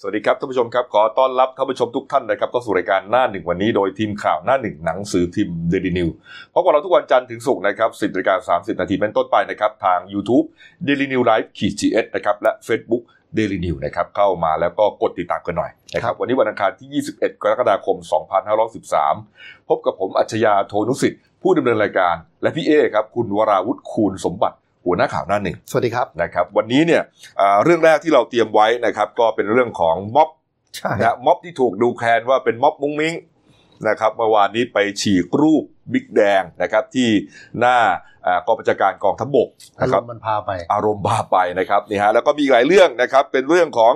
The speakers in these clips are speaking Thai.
สวัสดีครับท่านผู้ชมครับ ขอต้อนรับท่านผู้ชมทุกท่านนะครับเข้าสู่รายการหน้าหนึ่งวันนี้โดยทีมข่าวหน้าหนึ่งหนังสือพิมพ์เดลินิวพบกับเราทุกวันจันทร์ถึงศุกร์นะครับ10นาฬิกา30นาทีเป็นต้นไปนะครับ ทาง YouTube Daily New Live ขีดจีเอสนะครับและ Facebook Daily New นะครับเข้ามาแล้วก็กดติดตามกันหน่อยนะครับวันนี้วันอังคารที่ 21 กรกฎาคม 2513 พบกับผมอัจฉริยะโทนุสิทธิ์ผู้ดำเนินรายการ และพี่เอครับคุณวราวุฒิคูณสมบัติ หัวหน้าข่าวหน้าหนึ่งสวัสดีครับนะครับ วันนี้เนี่ยอ่าเรื่องแรกที่เราเตรียมไว้นะครับก็เป็นเรื่องของม็อบใช่นะม็อบที่ถูกดูแคลนว่าเป็นม็อบมุ้งมิ้งนะครับเมื่อวานนี้ไปฉีกรูปบิ๊กแดงนะครับที่หน้าอ่ากองบัญชาการกองทัพบกอานะรครับมณ์มันพาไปอารมณ์บ้าไปนะครับนี่ฮะแล้วก็มีอีกหลายเรื่องนะครับเป็นเรื่องของ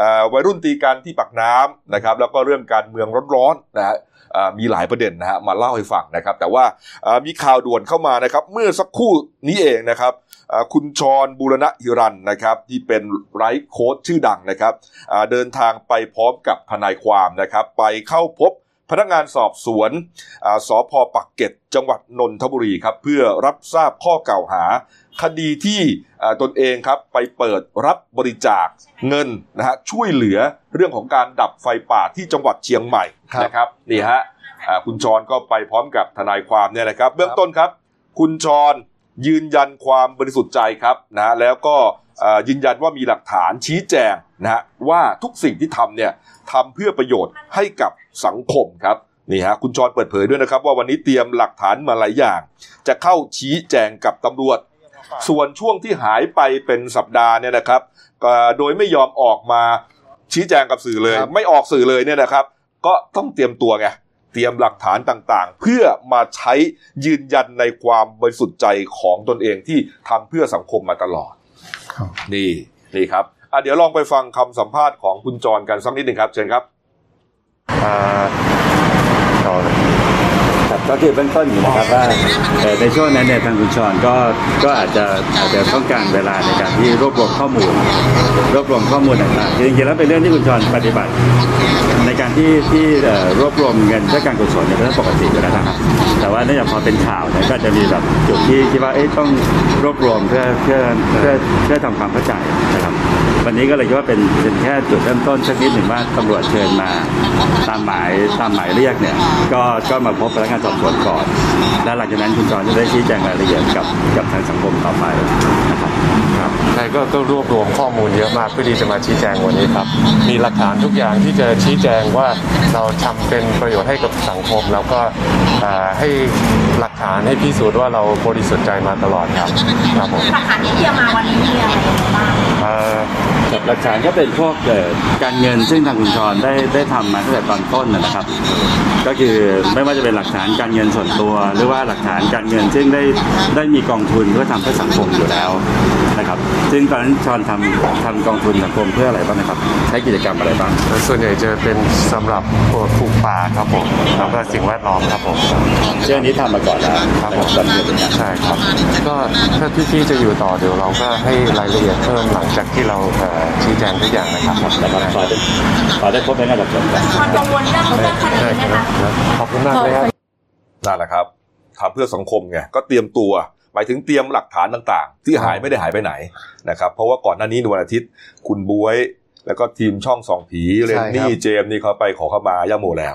อาวัยรุ่นตีกันที่ปักน้ำนะครับแล้วก็เรื่องการเมืองร้อนๆนะฮะอ่ามีหลายประเด็นนะฮะมาเล่าให้ฟังนะครับ แต่ว่าอ่ามีข่าวด่วนเข้ามานะครับ เมื่อสักครู่นี้เองนะครับอ่า คุณชรบูรณะฮิรันนะครับที่เป็นไลฟ์โค้ชชื่อดังนะครับอ่าเดินทางไปพร้อมกับทนายความนะครับไปเข้าพบพนักงานสอบสวนอ่าสพปักเกร็ดจังหวัดนนทบุรีครับเพื่อรับทราบข้อกล่าวหา คดีที่อ่าตนเองครับไปเปิดรับบริจาคเงินนะฮะช่วยเหลือเรื่องของการดับไฟป่าที่จังหวัดเชียงใหม่ครับนะครับนี่ฮะอ่าคุณชรก็ไปพร้อมกับทนายความเนี่ยนะครับ เบื้องต้นครับ คุณชร ยืนยันความบริสุทธิ์ใจครับนะฮะแล้วก็อ่ายืนยันว่ามีหลักฐานชี้แจงนะฮะว่าทุกสิ่งที่ทำเนี่ยทำเพื่อประโยชน์ให้กับสังคมครับนี่ฮะคุณชรเปิดเผยด้วยนะครับ ว่าวันนี้เตรียมหลักฐานมาหลายอย่าง จะเข้าชี้แจงกับตำรวจ ส่วนช่วงที่หายไปเป็นสัปดาห์เนี่ยนะครับก็โดยไม่ยอมออกมาชี้แจงกับสื่อเลยครับไม่ออกสื่อเลยเนี่ยนะครับ ก็ต้องเตรียมตัวไง เตรียมหลักฐานต่างๆ เพื่อมาใช้ยืนยันในความบริสุทธิ์ใจของตนเองที่ทำเพื่อสังคมมาตลอดครับนี่นี่ครับอะเดี๋ยวลองไปฟังคำสัมภาษณ์ของคุณจรกันสักนิดหนึ่งครับ เชิญครับอ่าต่อเลยครับก็คือเบื้องต้นอยู่นะครับว่าเอ่อในช่วงนั้นเนี่ยทางคุณชรก็ก็อาจจะอาจจะต้องการเวลาในการที่รวบรวมข้อมูล รวบรวมข้อมูลต่างๆคือจริงๆแล้วเป็นเรื่องที่คุณชรปฏิบัติในการ ที่ที่รวบรวมเงินเพื่อการกุศลเนี่ยเป็นเรื่องปกติอยู่แล้วนะครับแต่ว่าเนื่องจากพอเป็นข่าวเนี่ยก็จะมีแบบจุดที่คิดว่าเอ๊ะต้องรวบรวมเพื่อเพื่อเพื่อเพื่อทำความเข้าใจนะครับวันนี้ก็เลยคิดว่าเป็นเป็นแค่จุดเริ่มต้นสักนิดหนึ่งว่าตำรวจเชิญมาตามหมายตามหมายเรียกเนี่ยก็ก็มาพบพนักงานสอบสวนก่อน แล้วหลังจากนั้นคุณจรจะได้ชี้แจงรายละเอียดกับกับทางสังคมต่อไปนะครับ ครก็ก็รวบรวมข้อมูลเยอะมากเพื่อที่จะมาชี้แจงวันนี้ครับ มีหลักฐานทุกอย่างที่จะชี้แจงว่าเราทำเป็นประโยชน์ให้กับสังคม แล้วก็ให้หลักฐานให้พิสูจน์ว่าเราบริสุทธิ์ใจมาตลอดครับครับผมหลักฐานที่เตรียมมาวันนี้มีอะไรบ้าง หลักฐานก็เป็นพวกเอ่อการเงินซึ่งทางคุณชรได้ได้ทำมาตั้งแต่ตอนต้นนะนะครับ ก็คือไม่ว่าจะเป็นหลักฐานการเงินส่วนตัว หรือว่าหลักฐานการเงิน ซึ่งได้ได้มีกองทุนเพื่อทำเพื่อสังคมอยู่แล้วนะครับ ซึ่งตอนนั้นชรทำทำกองทุนสังคมเพื่ออะไรบ้างนะครับ ใช้กิจกรรมอะไรบ้าง ส่วนใหญ่จะเป็นสำหรับปลูกป่าครับผมแล้วก็สิ่งแวดล้อมครับผมเรื่องนี้ทำมาก่อนแล้วครับนะผมตอนนี้เป็นไงใช่ครับก็ถ้าพี่ๆจะอยู่ต่อเดี๋ยวเราก็ให้รายละเอียดเพิ่มหลังจากที่เราเอ่อชี้แจงทุกอย่างนะครับนะครับขอได้ขอได้พบพนักงานสอบสวนก่อนคนกังวลเรื่องเรื่องคดีใช่ไหมครัคะบขอบคุณมากเลยครับนั่นแหละครับทำเพื่อสังคมไงก็เตรียมตัวหมายถึงเตรียมหลักฐานต่างๆ ที่หายไม่ได้หายไปไหนนะครับ เพราะว่าก่อนหน้านี้ในวันอาทิตย์ คุณบวย แล้วก็ทีมช่องสองผีเรนนี่ใช่ครับเจมส์นี่เขาไปขอเข้ามาย่าโมแล้ว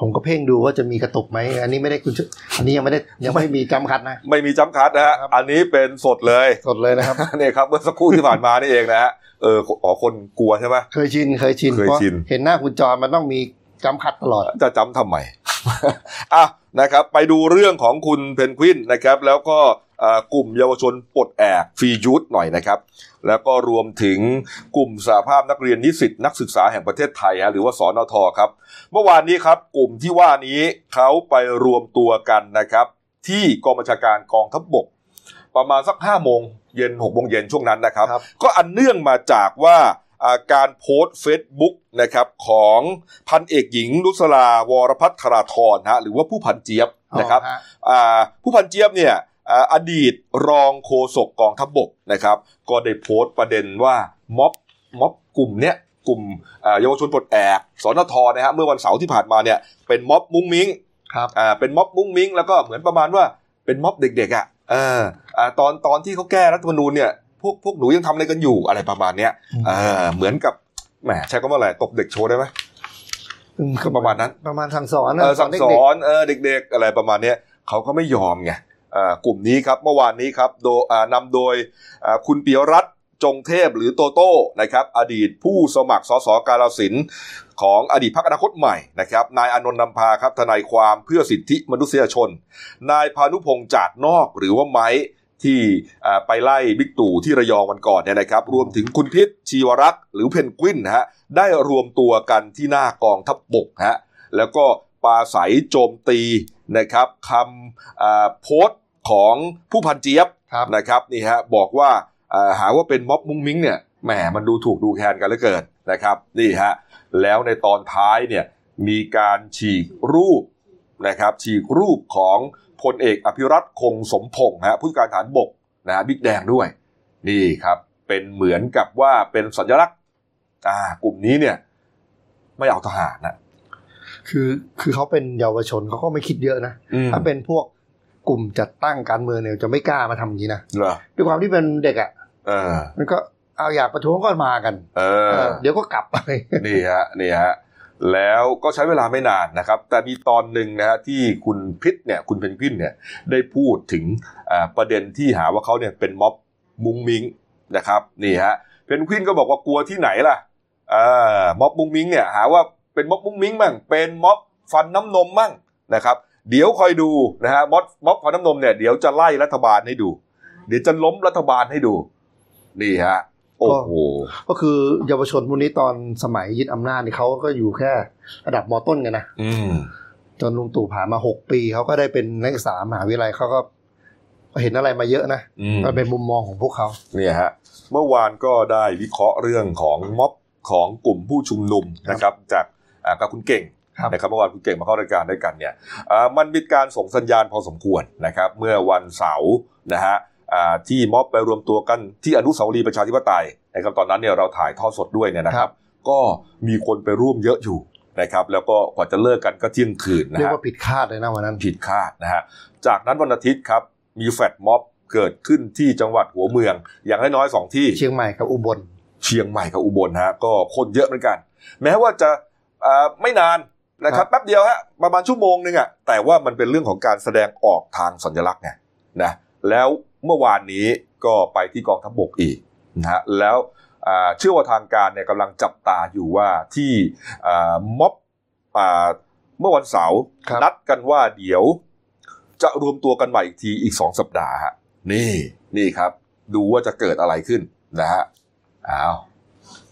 ผมก็เพ่งดูว่าจะมีกระตุกไหมอันนี้ไม่ได้คุณชอันนี้ยังไม่ได้ยังไม่มีจำคัดนะ ไม่มีจำคัดนะฮะครับอันนี้เป็นสดเลยสดเลยนะครับนี่ครับเมื่อสักครู่ที่ผ่านมานี่เองนะฮะเอออ๋อคนกลัวใช่ไหมเคยชินเคยชินเคยเพราะชิน เห็นหน้าคุณจรมันต้องมี จำคัดตลอด จะจำทำไมอะนะครับ ไปดูเรื่องของคุณเพนกวินนะครับ แล้วก็อ่ากลุ่มเยาวชนปลดแอกฟรียูทหน่อยนะครับ แล้วก็รวมถึงกลุ่มสหภาพนักเรียนนิสิตนักศึกษาแห่งประเทศไทยฮะหรือว่าสอนทครับ เมื่อวานนี้ครับกลุ่มที่ว่านี้เขาไปรวมตัวกันนะครับ ที่กองบัญชาการกองทัพบกประมาณสักห้าโมงเย็นหกโมงเย็นช่วงนั้นนะครับครับก็อันเนื่องมาจากว่าอ่า การโพสต์เฟซบุ๊กนะครับของพันเอกหญิงนุสราวรภัทราทรฮะหรือว่าผู้พันเจี๊ยบนะครับอ๋อฮะอ่าผู้พันเจี๊ยบเนี่ยอ่าอดีตรองโฆษกกองทัพบกนะครับ ก็ได้โพสต์ประเด็นว่าม็อบม็อบกลุ่มเนี้ยกลุ่มอ่าเยาวชนปลดแอกสนทนะฮะเมื่อวันเสาร์ที่ผ่านมาเนี่ยเป็นม็อบมุ้งมิ้งครับอ่าเป็นม็อบมุ้งมิ้งแล้วก็เหมือนประมาณว่าเป็นม็อบเด็กๆอะเอออ่าตอนตอนที่เขาแก้รัฐธรรมนูญเนี่ย พวกพวกหนูยังทำอะไรกันอยู่อะไรประมาณเนี้ยอืมเออเหมือนกับแหมใช้คำว่าอะไรตบเด็กโชว์ได้ไหมอืมก็ประมาณนั้นประมาณสั่งสอนเออสั่งสเด็กอนเออเด็ก ๆ อะไรประมาณเนี้ยเขาก็ไม่ยอมไงอ่ากลุ่มนี้ครับเมื่อวานนี้ครับโดยอ่านำโดยอ่าคุณปิยรัตน์จงเทพหรือโตโต้นะครับอดีตผู้สมัครสสกาลสินธุ์ของอดีตพรรคอนาคตใหม่นะครับนายอานนท์นำพาครับทนายความเพื่อสิทธิมนุษยชน นายพานุพงษ์จาดนอกหรือว่าไม้ ที่อ่าไปไล่บิ๊กตู่ที่ระยองวันก่อนเนี่ยนะครับ รวมถึงคุณพิษชีวรักษ์หรือเพนกวินนะฮะได้รวมตัวกันที่หน้ากองทัพบกฮะแล้วก็ปาใสโจมตีนะครับคำอ่าโพสต์ของผู้พันเจี๊ยบครับนะครับนี่ฮะบอกว่าอ่าหาว่าเป็นม็อบมุ้งมิ้งเนี่ยแหมมันดูถูกดูแคลนกันเหลือเกินนะครับนี่ฮะแล้วในตอนท้ายเนี่ยมีการฉีกรูปนะครับฉีกรูปของ พลเอกอภิรัตคงสมพงษ์ฮะผู้การฐานบกนะฮะบิ๊กแดงด้วย นี่ครับเป็นเหมือนกับว่าเป็นสัญลักษณ์อ่ากลุ่มนี้เนี่ย ไม่เอาทหารนะคือคือเขาเป็นเยาวชนเขาก็ไม่คิดเยอะนะอืมถ้าเป็นพวกกลุ่มจัดตั้งการเมืองเนี่ยจะไม่กล้ามาทำอย่างนี้นะเหรอด้วยความที่เป็นเด็กอะเออมันก็เอาอยากประท้วงก็มากัน เอเอออเดี๋ยวก็กลับไปนี่ฮะนี่ฮะ แล้วก็ใช้เวลาไม่นานนะครับ แต่มีตอนหนึ่งนะฮะที่คุณพิษเนี่ยคุณเพนกวินเนี่ยได้พูดถึงประเด็นที่หาว่าเขาเนี่ยเป็นม็อบมุงมิงนะครับนี่ฮะเพนกวินก็บอกว่ากลัวที่ไหนล่ะม็อบมุงมิงเนี่ยหาว่าเป็นม็อบมุงมิงมั่งเป็นม็อบฟันน้ำนมมั่งนะครับ เดี๋ยวคอยดูนะฮะม็อบม็อบฟันน้ำนมเนี่ยเดี๋ยวจะไล่รัฐบาลให้ดู เดี๋ยวจะล้มรัฐบาลให้ดูนี่ฮะ โอ้โหก็คือเยาวชนพวกนี้ตอนสมัยยึดอำนาจนี่เขาก็อยู่แค่ระดับมต้นกันนะอืมจนลุงตู่ผ่านมาหกปีเขาก็ได้เป็นนักศึกษามหาวิทยาลัยเขาก็เห็นอะไรมาเยอะนะอืมมันเป็นมุมมองของพวกเขาเนี่ยฮะ เมื่อวานก็ได้วิเคราะห์เรื่องของม็อบของกลุ่มผู้ชุมนุมนะครับ จากอ่ากับคุณเก่งครับนะครับเมื่อวานคุณเก่งมาเข้ารายการด้วยกันเนี่ยอ่ามันมีการส่งสัญญาณพอสมควรนะครับ เมื่อวันเสาร์นะฮะอ่า ที่ม็อบไปรวมตัวกันที่อนุสาวรีย์ประชาธิปไตยนะครับตอนนั้นเนี่ยเราถ่ายทอดสดด้วยเนี่ยนะครับ ก็มีคนไปร่วมเยอะอยู่นะครับแล้วก็กว่าจะเลิกกันก็เที่ยงคืนนะเรียกฮะว่าผิดคาดเลยนะวันนั้นผิดคาดนะฮะจากนั้นวันอาทิตย์ครับมีแฟลตม็อบเกิดขึ้นที่จังหวัดหัวเมือง อย่างน้อยๆสองที่เชียงใหม่กับอุบล เชียงใหม่กับอุบลฮะก็คนเยอะเหมือนกัน แม้ว่าจะอ่าไม่นานนะครับแป๊บเดียวฮะประมาณชั่วโมงนึงอะแต่ว่ามันเป็นเรื่องของการแสดงออกทางสัญลักษณ์ไงนะแล้ว เมื่อวานนี้ก็ไปที่กองทัพบกอีกนะฮะแล้วอ่าเชื่อว่าทางการเนี่ยกำลังจับตาอยู่ว่าที่อ่าม็อบอ่าเมื่อวันเสาร์ครับนัดกันว่าเดี๋ยวจะรวมตัวกันใหม่อีกทีอีกสองสัปดาห์ฮะนี่นี่ครับ ดูว่าจะเกิดอะไรขึ้นนะฮะอ้าว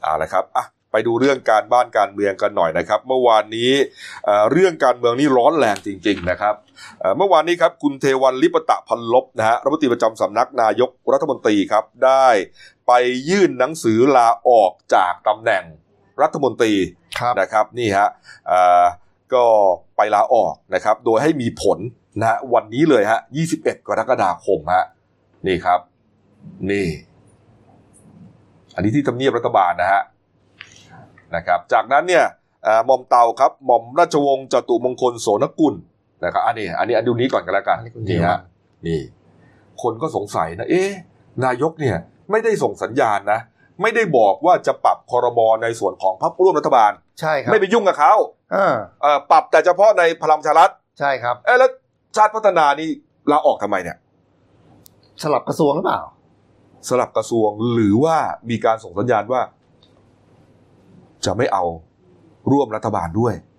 เอาละครับอะไปดูเรื่องการบ้านการเมืองกันหน่อยนะครับ เมื่อวานนี้เอ่อเรื่องการเมืองนี่ร้อนแรงจริง ๆ นะครับ เอ่อเมื่อวานนี้ครับคุณเทวันลิปตะพันลบนะฮะรัฐมนตรีประจำสำนักนายกรัฐมนตรีครับได้ไปยื่นหนังสือลาออกจากตำแหน่งรัฐมนตรีครับนะครับนี่ฮะเอ่อก็ไปลาออกนะครับ โดยให้มีผลนะฮะวันนี้เลยฮะ 21 กรกฎาคมฮะนี่ครับ นี่ อันนี้ที่ทำเนียบรัฐบาลนะฮะนะครับ จากนั้นเนี่ยเอ่อหม่อมเตาครับหม่อมราชวงศ์จตุมงคลโสนกุล นะครับอันนี้อันนี้อันดูนี้ก่อนกันแล้วกันอันนี้คุณนี่เทวัฮะนนี่ คนก็สงสัยนะ เอ๊ะนายกเนี่ย ไม่ได้ส่งสัญญาณนะไม่ได้บอกว่าจะปรับคอรมอในส่วนของพรรคร่วมรัฐบาล ใช่ครับ ไม่ไปยุ่งกับเขาอ่าเอ่อปรับแต่เฉพาะในพลังประชารัฐใช่ครับเอ๊ะแล้วชาติพัฒนานี่ลาออกทำไมเนี่ย สลับกระทรวงหรือเปล่า สลับกระทรวงหรือว่ามีการส่งสัญญาณว่า จะไม่เอาร่วมรัฐบาลด้วยม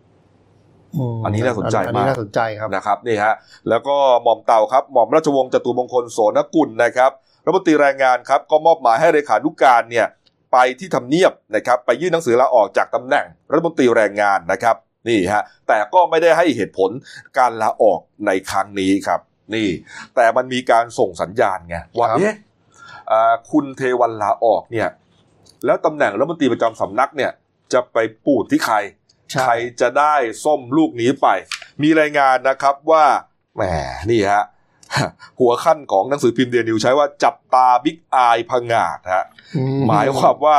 อันนี้น่าสนใจอันนี้มากน่าสนใจครับนะครับนี่ฮะแล้วก็หม่อมเต่าครับหม่อมราชวงศ์จตุมงคลโสนกุลนะครับรัฐมนตรีแรงงานครับก็มอบหมายให้เลขานุการเนี่ยไปที่ทำเนียบนะครับไปยื่นหนังสือลาออกจากตำแหน่งรัฐมนตรีแรงงานนะครับนี่ฮะแต่ก็ไม่ได้ให้เหตุผลการลาออกในครั้งนี้ครับ นี่ แต่มันมีการส่งสัญญาณไงว่าครับเอ๊ะอ่าคุณเทวันลาออกเนี่ยแล้วตำแหน่งรัฐมนตรีประจำสำนักเนี่ยจะไปปูดที่ใคร ใช่ใครจะได้ส้มลูกนี้ไป มีรายงานนะครับว่าแหมนี่ฮะหัวขั้นของหนังสือพิมพ์เดนิวใช้ว่าจับตาบิ๊กอายพังงาดฮะอืหมายความว่า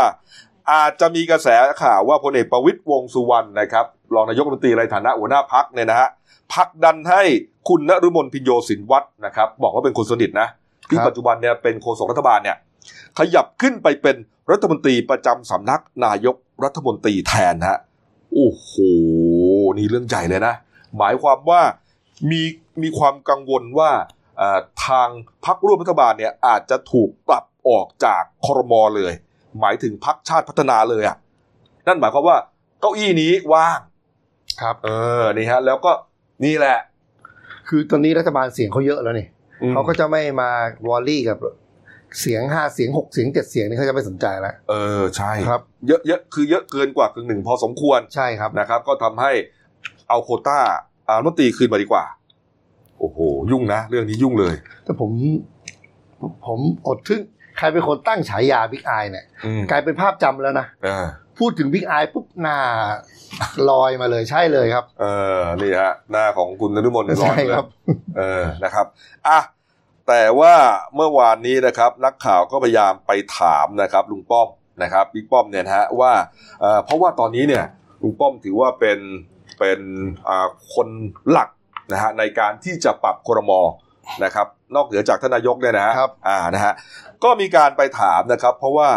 อาจจะมีกระแสข่าวว่าพลเอกประวิตยวงษ์สุวรรณนะครับรองนายกรัฐมนตรีในฐานะหัวหน้าพักเนี่ยนะฮะผลักดันให้คุณนฤมลพิญโยสินวัฒน์นะครับ บอกว่าเป็นคนสนิทนะที่ปัจจุบันเนี่ยเป็นโฆษกรัฐบาลเนี่ย ขยับขึ้นไปเป็นรัฐมนตรีประจำสำนักนายกรัฐมนตรีแทนฮะ โอ้โห นี่เรื่องใหญ่เลยนะ หมายความว่ามีมีความกังวลว่าเอ่อทางพรรคร่วมรัฐบาลเนี่ยอาจจะถูกปรับออกจากครมเลย หมายถึงพรรคชาติพัฒนาเลยอะนั่นหมายความว่าเก้าอี้นี้ว่าง ครับ เออนี่ฮะ แล้วก็นี่แหละ คือตอนนี้รัฐบาลเสียงเขาเยอะแล้วนี่อืมเขาก็จะไม่มาวอลลี่กับ เสียงห้าเสียงหกเสียงเจ็ดเสียงนี่เขาจะไม่สนใจแล้วเออใช่ครับ เยอะเยอะคือเยอะเกินกว่ากึ่งหนึ่งพอสมควรใช่ครับนะครับ ก็ทำให้เอาโควต้าอ่ารัฐมนตรีคืนมาดีกว่า โอ้โห ยุ่งนะ เรื่องนี้ยุ่งเลย แต่ผม ผมอดทึ่งใครเป็นคนตั้งฉายาบิ๊กอายเนี่ยอืมกลายเป็นภาพจำแล้วนะเออพูดถึงบิ๊กอายปุ๊บหน้าลอยมาเลยใช่เลยครับ เออนี่ฮะหน้าของคุณนฤมลเนี่ยลอยใช่เลยครับ เออนะครับ อะ แต่ว่าเมื่อวานนี้นะครับนักข่าวก็พยายามไปถามนะครับลุงป้อมนะครับบิ๊กป้อมเนี่ยนะฮะว่าเอ่อเพราะว่าตอนนี้เนี่ยลุงป้อมถือว่าเป็นเป็นอ่าคนหลักนะฮะในการที่จะปรับครมนะครับ นอกเหนือจากท่านนายกเนี่ยนะฮะครับอ่านะฮะก็มีการไปถามนะครับ เพราะว่า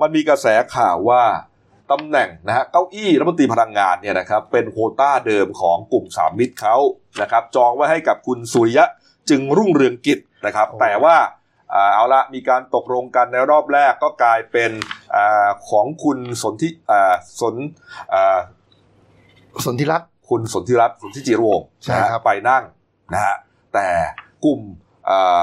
มันมีกระแสข่าวว่าตำแหน่งนะฮะเก้าอี้รัฐมนตรีพลังงานเนี่ยนะครับเป็นโควต้าเดิมของกลุ่มสามมิตรเขานะครับ จองไว้ให้กับคุณสุริยะจึงรุ่งเรืองกิจ นะครับโอ้แต่ว่าอ่าเอาละมีการตกลงกันในรอบแรกก็กลายเป็นอาของคุณสนธิอ่าสนอ่าสนธิรัตน์คุณสนธิรัตน์สนธิจิรวงศ์ใช่นะฮะครับไปนั่งนะฮะแต่กลุ่มอ่า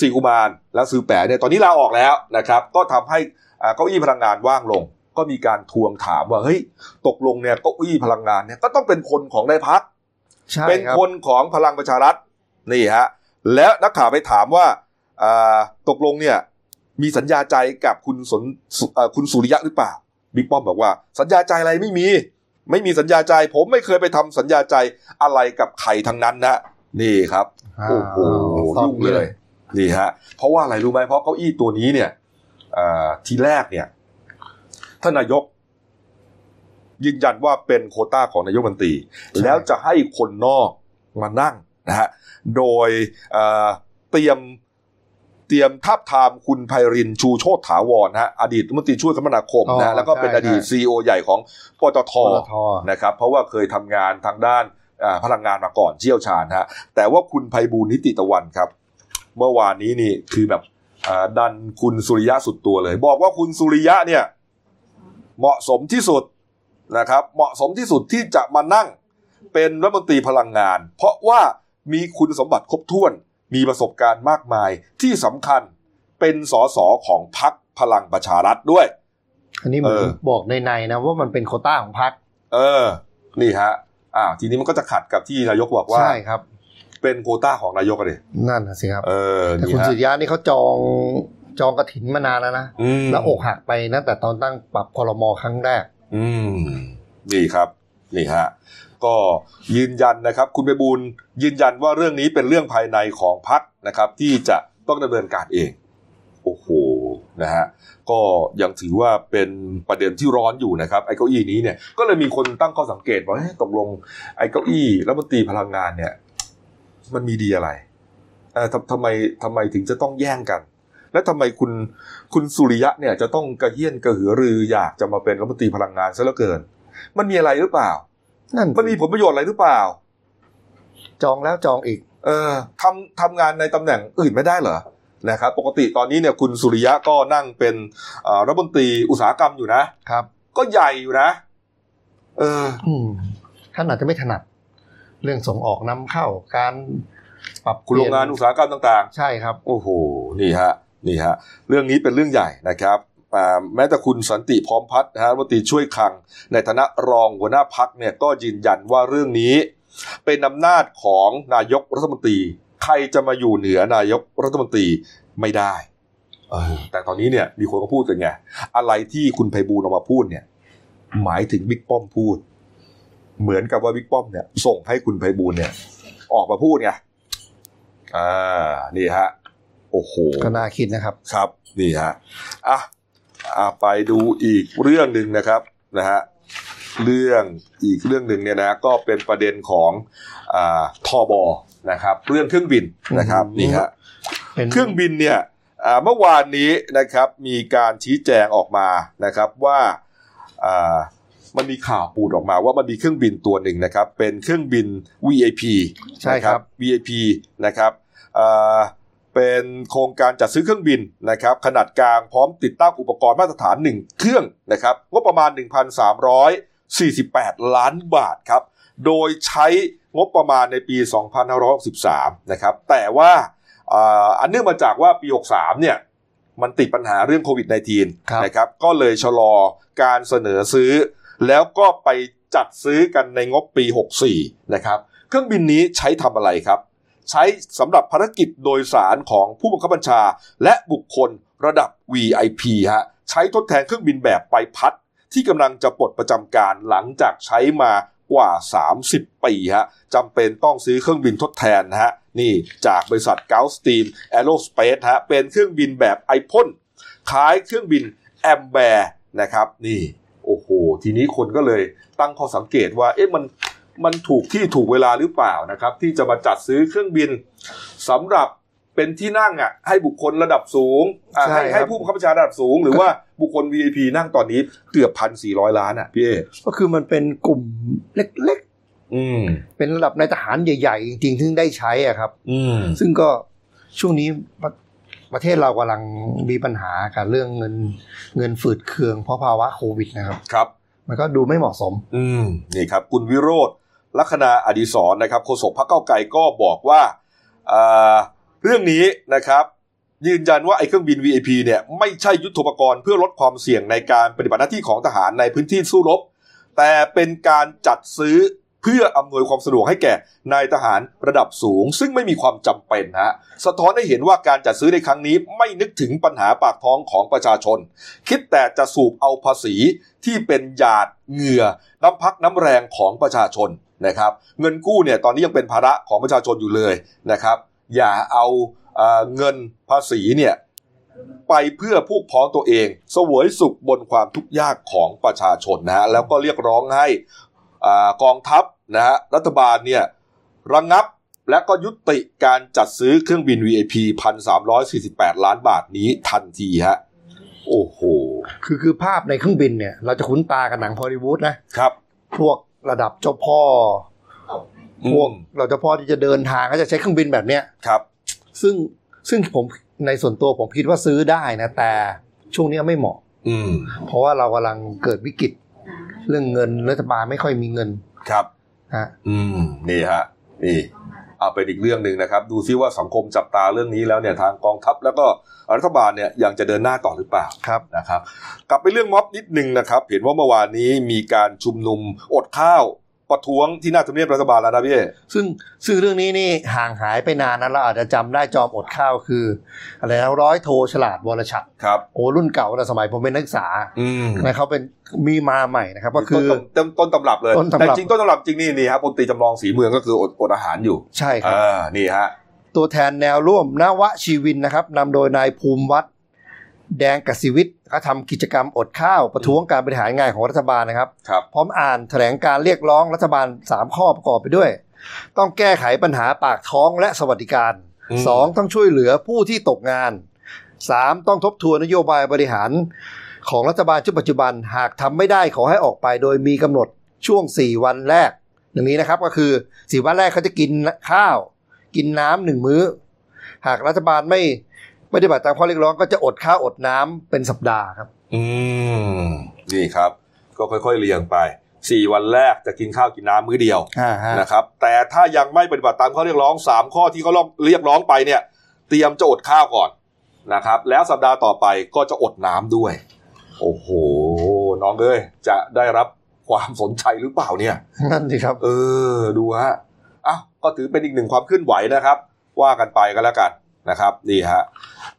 สี่กุมารและซือแปะเนี่ยตอนนี้ลาออกแล้วนะครับ ก็ทำให้อ่าเก้าอี้พลังงานว่างลง ก็มีการทวงถามว่าเฮ้ยตกลงเนี่ยเก้าอี้พลังงานเนี่ยก็ต้องเป็นคนของได้พักใช่เป็นครับคนของพลังประชารัฐนี่ฮะ แล้วนักข่าวไปถามว่าอ่าตกลงเนี่ยมีสัญญาใจกับคุณสนสุเอ่อคุณสุริยะหรือเปล่าบิ๊กป้อมบอกว่า สัญญาใจอะไรไม่มี ไม่มีสัญญาใจ ผมไม่เคยไปทำสัญญาใจอะไรกับใครทั้งนั้นนะนี่ครับโอ้โหายุ่งเลยนี่ฮะเพราะว่าอะไรรู้ไหมเพราะเก้าอี้ตัวนี้เนี่ยอ่าทีแรกเนี่ยท่านนายก ยืนยันว่าเป็นโควต้าของนายกรัฐมนตรีแล้วจะให้คนนอกมานั่ง นะฮะโดยเอ่อเตรียมเตรียมทับทามคุณไพรินทร์ชูโชตถาวรนะฮะอดีตรัฐมนตรีช่วยคมนาคมนะฮะแล้วก็เป็นอดีตซีอใหญ่ของปตทปตทนะครับเพราะว่าเคยทำงานทางด้านอ่าพลังงานมาก่อนเชี่ยวชาญฮะแต่ว่าคุณไพบูลย์นิติตะวันครับ เมื่อวานนี้นี่คือแบบอ่าดันคุณสุริยะสุดตัวเลย บอกว่าคุณสุริยะเนี่ยเหมาะสมที่สุดนะครับ เหมาะสมที่สุดที่จะมานั่งเป็นรัฐมนตรีพลังงาน เพราะว่า มีคุณสมบัติครบถ้วน มีประสบการณ์มากมายที่สำคัญเป็นสสของพรรคพลังประชารัฐด้วย อันนี้เหมือนเออบอกในในๆนะว่ามันเป็นโควต้าของพรรคเออ นี่ฮะอ้าวทีนี้มันก็จะขัดกับที่นายกบอกว่าใช่ครับ เป็นโควต้าของนายกอะดินั่นนะสิครับเออแต่นี่คุณฮะสุริยะนี่เขาจองจองกระถินมานานแล้วนะอืมแล้วอกหักไปตั้งแต่ตอนตั้งปรับคอรมอครั้งแรก อืมนี่ครับ นี่ฮะ ก็ยืนยันนะครับ คุณไปบูลยืนยันว่าเรื่องนี้เป็นเรื่องภายในของพรรคนะครับ ที่จะต้องดำเนินการเองโอ้โหนะฮะก็ยังถือว่าเป็นประเด็นที่ร้อนอยู่นะครับไอ้เก้าอี้นี้เนี่ยก็เลยมีคนตั้งข้อสังเกตว่าเฮ้ยตกลงไอ้เก้าอี้รัฐมนตรีพลังงานเนี่ย มันมีดีอะไรเออทำทำไมทำไมถึงจะต้องแย่งกัน และทำไมคุณคุณสุริยะเนี่ยจะต้องกระเฮี้ยนกระหือรืออยากจะมาเป็นรัฐมนตรีพลังงานซะเหลือเกิน มันมีอะไรหรือเปล่า นั่นมันมีผลประโยชน์อะไรหรือเปล่า จองแล้วจองอีก เออทำทำงานในตำแหน่งอื่นไม่ได้เหรอนะครับปกติตอนนี้เนี่ยคุณสุริยะก็นั่งเป็นเอ่อรัฐมนตรีอุตสาหกรรมอยู่นะครับ ก็ใหญ่อยู่นะ เอออืมท่านอาจจะไม่ถนัด เรื่องส่งออกนำเข้าการปรับคุณโรงงานอุตสาหกรรมต่างใช่ครับๆโอ้โห นี่ฮะ นี่ฮะ เรื่องนี้เป็นเรื่องใหญ่นะครับอ่า แม้แต่คุณสันติพร้อมพัฒน์นะฮะรัฐมนตรีช่วยคลัง ในฐานะรองหัวหน้าพักเนี่ยก็ยืนยันว่าเรื่องนี้ เป็นอำนาจของนายกรัฐมนตรี ใครจะมาอยู่เหนือนายกรัฐมนตรีไม่ได้เออแต่ตอนนี้เนี่ยมีคนก็พูดกันไงอะไรที่คุณไพบูลย์ออกมาพูดเนี่ย หมายถึงบิ๊กป้อมพูด เหมือนกับว่าบิ๊กป้อมเนี่ย ส่งให้คุณไพบูลย์เนี่ย ออกมาพูดไงอ่านี่ฮะ โอ้โหก็น่าคิดนะครับ ครับ นี่ฮะอะอะ ไปดูอีกเรื่องหนึ่งนะครับนะฮะเรื่องอีกเรื่องหนึ่งเนี่ยนะก็เป็นประเด็นของอ่าทอบอนะครับ เรื่องเครื่องบินนะครับอืมนี่ฮะเป็นเครื่องบินเนี่ยอ่าเมื่อวานนี้นะครับมีการชี้แจงออกมานะครับว่าอ่ามันมีข่าวปูดออกมาว่ามันมีเครื่องบินตัวหนึ่งนะครับ เป็นเครื่องบิน VIP ใช่ครับนะ VIP นะครับอ่า เป็นโครงการจัดซื้อเครื่องบินนะครับขนาดกลางพร้อมติดตั้งอุปกรณ์มาตรฐาน 1 เครื่องนะครับงบประมาณ 1,348 ล้านบาทครับโดยใช้งบประมาณในปี 2563 นะครับแต่ว่าอันเนื่องมาจากว่าปี 63 เนี่ยมันติดปัญหาเรื่องโควิด -19 นะครับก็เลยชะลอการเสนอซื้อ แล้วก็ไปจัดซื้อกันในงบปี 64 นะครับเครื่องบินนี้ใช้ทำอะไรครับ ใช้สำหรับภารกิจโดยสารของผู้บังคับบัญชา และบุคคลระดับ VIP ฮะใช้ทดแทนเครื่องบินแบบใบพัด ที่กำลังจะปลดประจำการหลังจากใช้มากว่า 30 ปีฮะจำเป็นต้องซื้อเครื่องบินทดแทนฮะนี่จากบริษัท g u l f s t r e a m Aerospace ฮะเป็นเครื่องบินแบบไอพ่นคล้ายเครื่องบินแอมแบร์นะครับนี่โอ้โห ทีนี้คนก็เลยตั้งข้อสังเกตว่าเอ๊ะมัน มันถูกที่ถูกเวลาหรือเปล่านะครับ ที่จะมาจัดซื้อเครื่องบินสำหรับเป็นที่นั่งอะ ให้บุคคลระดับสูงอะใช่ให้ครับให้ผู้บังคับบัญชาระดับสูง หรือว่าบุคคล VIP นั่งตอนนี้เกือบพันสี่ร้อยล้านอะพี่เอก็คือมันเป็นกลุ่มเล็กอืมๆเป็นระดับนายทหารใหญ่ๆ จริงๆที่ได้ใช้อะครับ อืมซึ่งก็ช่วงนี้ประประเทศเรากำลังมีปัญหากับเรื่องเงินเงินฝืดเคืองเพราะภาวะโควิดนะครับ ครับ มันก็ดูไม่เหมาะสม อืมนี่ครับ คุณวิโรธ ลัคนาอดิศรนะครับโฆษกพรรคเก้าไกลก็บอกว่าเรื่องนี้นะครับ ยืนยันว่าไอ้เครื่องบิน VIP เนี่ยไม่ใช่ยุทธปกรณ์เพื่อลดความเสี่ยงในการปฏิบัติหน้าที่ของทหารในพื้นที่สู้รบ แต่เป็นการจัดซื้อเพื่ออำนวยความสะดวกให้แก่นายทหารระดับสูง ซึ่งไม่มีความจำเป็นฮะสะท้อนให้เห็นว่าการจัดซื้อในครั้งนี้ไม่นึกถึงปัญหาปากท้องของประชาชน คิดแต่จะสูบเอาภาษีที่เป็นหยาดเหงื่อน้ำพักน้ำแรงของประชาชน นะครับเงินกู้เนี่ยตอนนี้ยังเป็นภาระของประชาชนอยู่เลยนะครับ อย่าเอาเอ่อเงินภาษีเนี่ยไปเพื่อพวกพ้องตัวเองเสวยสุขบนความทุกข์ยากของประชาชนนะฮะแล้วก็เรียกร้องให้อกองทัพนะฮะรัฐบาลเนี่ยระงงับและก็ยุติการจัดซื้อเครื่องบิน VIP 1,348 ล้านบาทนี้ทันทีฮะโอ้โห คือคือภาพในเครื่องบินเนี่ย เราจะคุ้นตากับหนังฮอลลีวูดนะครับ พวก ระดับเจ้าพ่อพวกอืมเราเจ้าพ่อที่จะเดินทางก็จะใช้เครื่องบินแบบเนี้ยครับ ซึ่งซึ่งผมในส่วนตัวผมคิดว่าซื้อได้นะ แต่ช่วงนี้ไม่เหมาะ อืม เพราะว่าเรากำลังเกิดวิกฤต เรื่องเงินรัฐบาลไม่ค่อยมีเงินครับฮะอืมนี่ฮะนี่ เอาเป็นอีกเรื่องหนึ่งนะครับ ดูซิว่าสังคมจับตาเรื่องนี้แล้วเนี่ยทางกองทัพแล้วก็รัฐบาลเนี่ยยังจะเดินหน้าต่อหรือเปล่าครับนะครับ กลับไปเรื่องม็อบนิดนึงนะครับ เห็นว่าเมื่อวานนี้มีการชุมนุมอดข้าว ประท้วงที่หน้าทำเนียบรัฐบาลแล้วนะพี่เอซึ่งซึ่งเรื่องนี้นี่ห่างหายไปนานนะเราอาจจะจำได้จอมอดข้าวคืออะไรนะร้อยโทฉลาดวรชัดครับโอ้รุ่นเก่าแต่สมัยผมเป็นนักศึกษาอืมนะเขาเป็นมีมาใหม่นะครับ ก็คือต้นต้นต้นตำรับเลยต้นตำรับแต่จริงต้นตำรับจริงนี่นี่ครับพลตรีจำลองสีเมืองก็คืออดอดอาหารอยู่ ใช่ครับอ่านี่ฮะตัวแทนแนวร่วมนวชีวินนะครับนำโดยนายภูมิวัฒน์ แดงกสิวิทย์เขาทำกิจกรรมอดข้าวประท้วงการบริหารงานของรัฐบาลนะครับครับ พร้อมอ่านแถลงการเรียกร้องรัฐบาล 3 ข้อประกอบไปด้วย ต้องแก้ไขปัญหาปากท้องและสวัสดิการอืม 2. ต้องช่วยเหลือผู้ที่ตกงาน 3. ต้องทบทวนนโยบายบริหารของรัฐบาลชุดปัจจุบันหากทำไม่ได้ขอให้ออกไปโดยมีกำหนดช่วง 4 วันแรกอย่างนี้นะครับก็คือ 4 วันแรกเขาจะกินข้าว กินน้ำหนึ่งมื้อ หากรัฐบาลไม่ ไม่ได้ปฏิบัติตามข้อเรียกร้องก็จะอดข้าวอดน้ำเป็นสัปดาห์ครับ อืมนี่ครับ ก็ค่อยๆเรียงไปสี่วันแรกจะกินข้าวกินน้ำมื้อเดียวอ่าฮะนะครับ แต่ถ้ายังไม่ปฏิบัติตามข้อเรียกร้องสามข้อที่เขาเรียกร้องไปเนี่ย เตรียมจะอดข้าวก่อนนะครับ แล้วสัปดาห์ต่อไปก็จะอดน้ำด้วย โอ้โห น้องเอ้ยจะได้รับความสนใจหรือเปล่าเนี่ยนั่นสิครับ เออ ดูฮะอ้าวก็ถือเป็นอีกหนึ่งความเคลื่อนไหวนะครับ ว่ากันไปก็แล้วกัน นะครับนี่ฮะ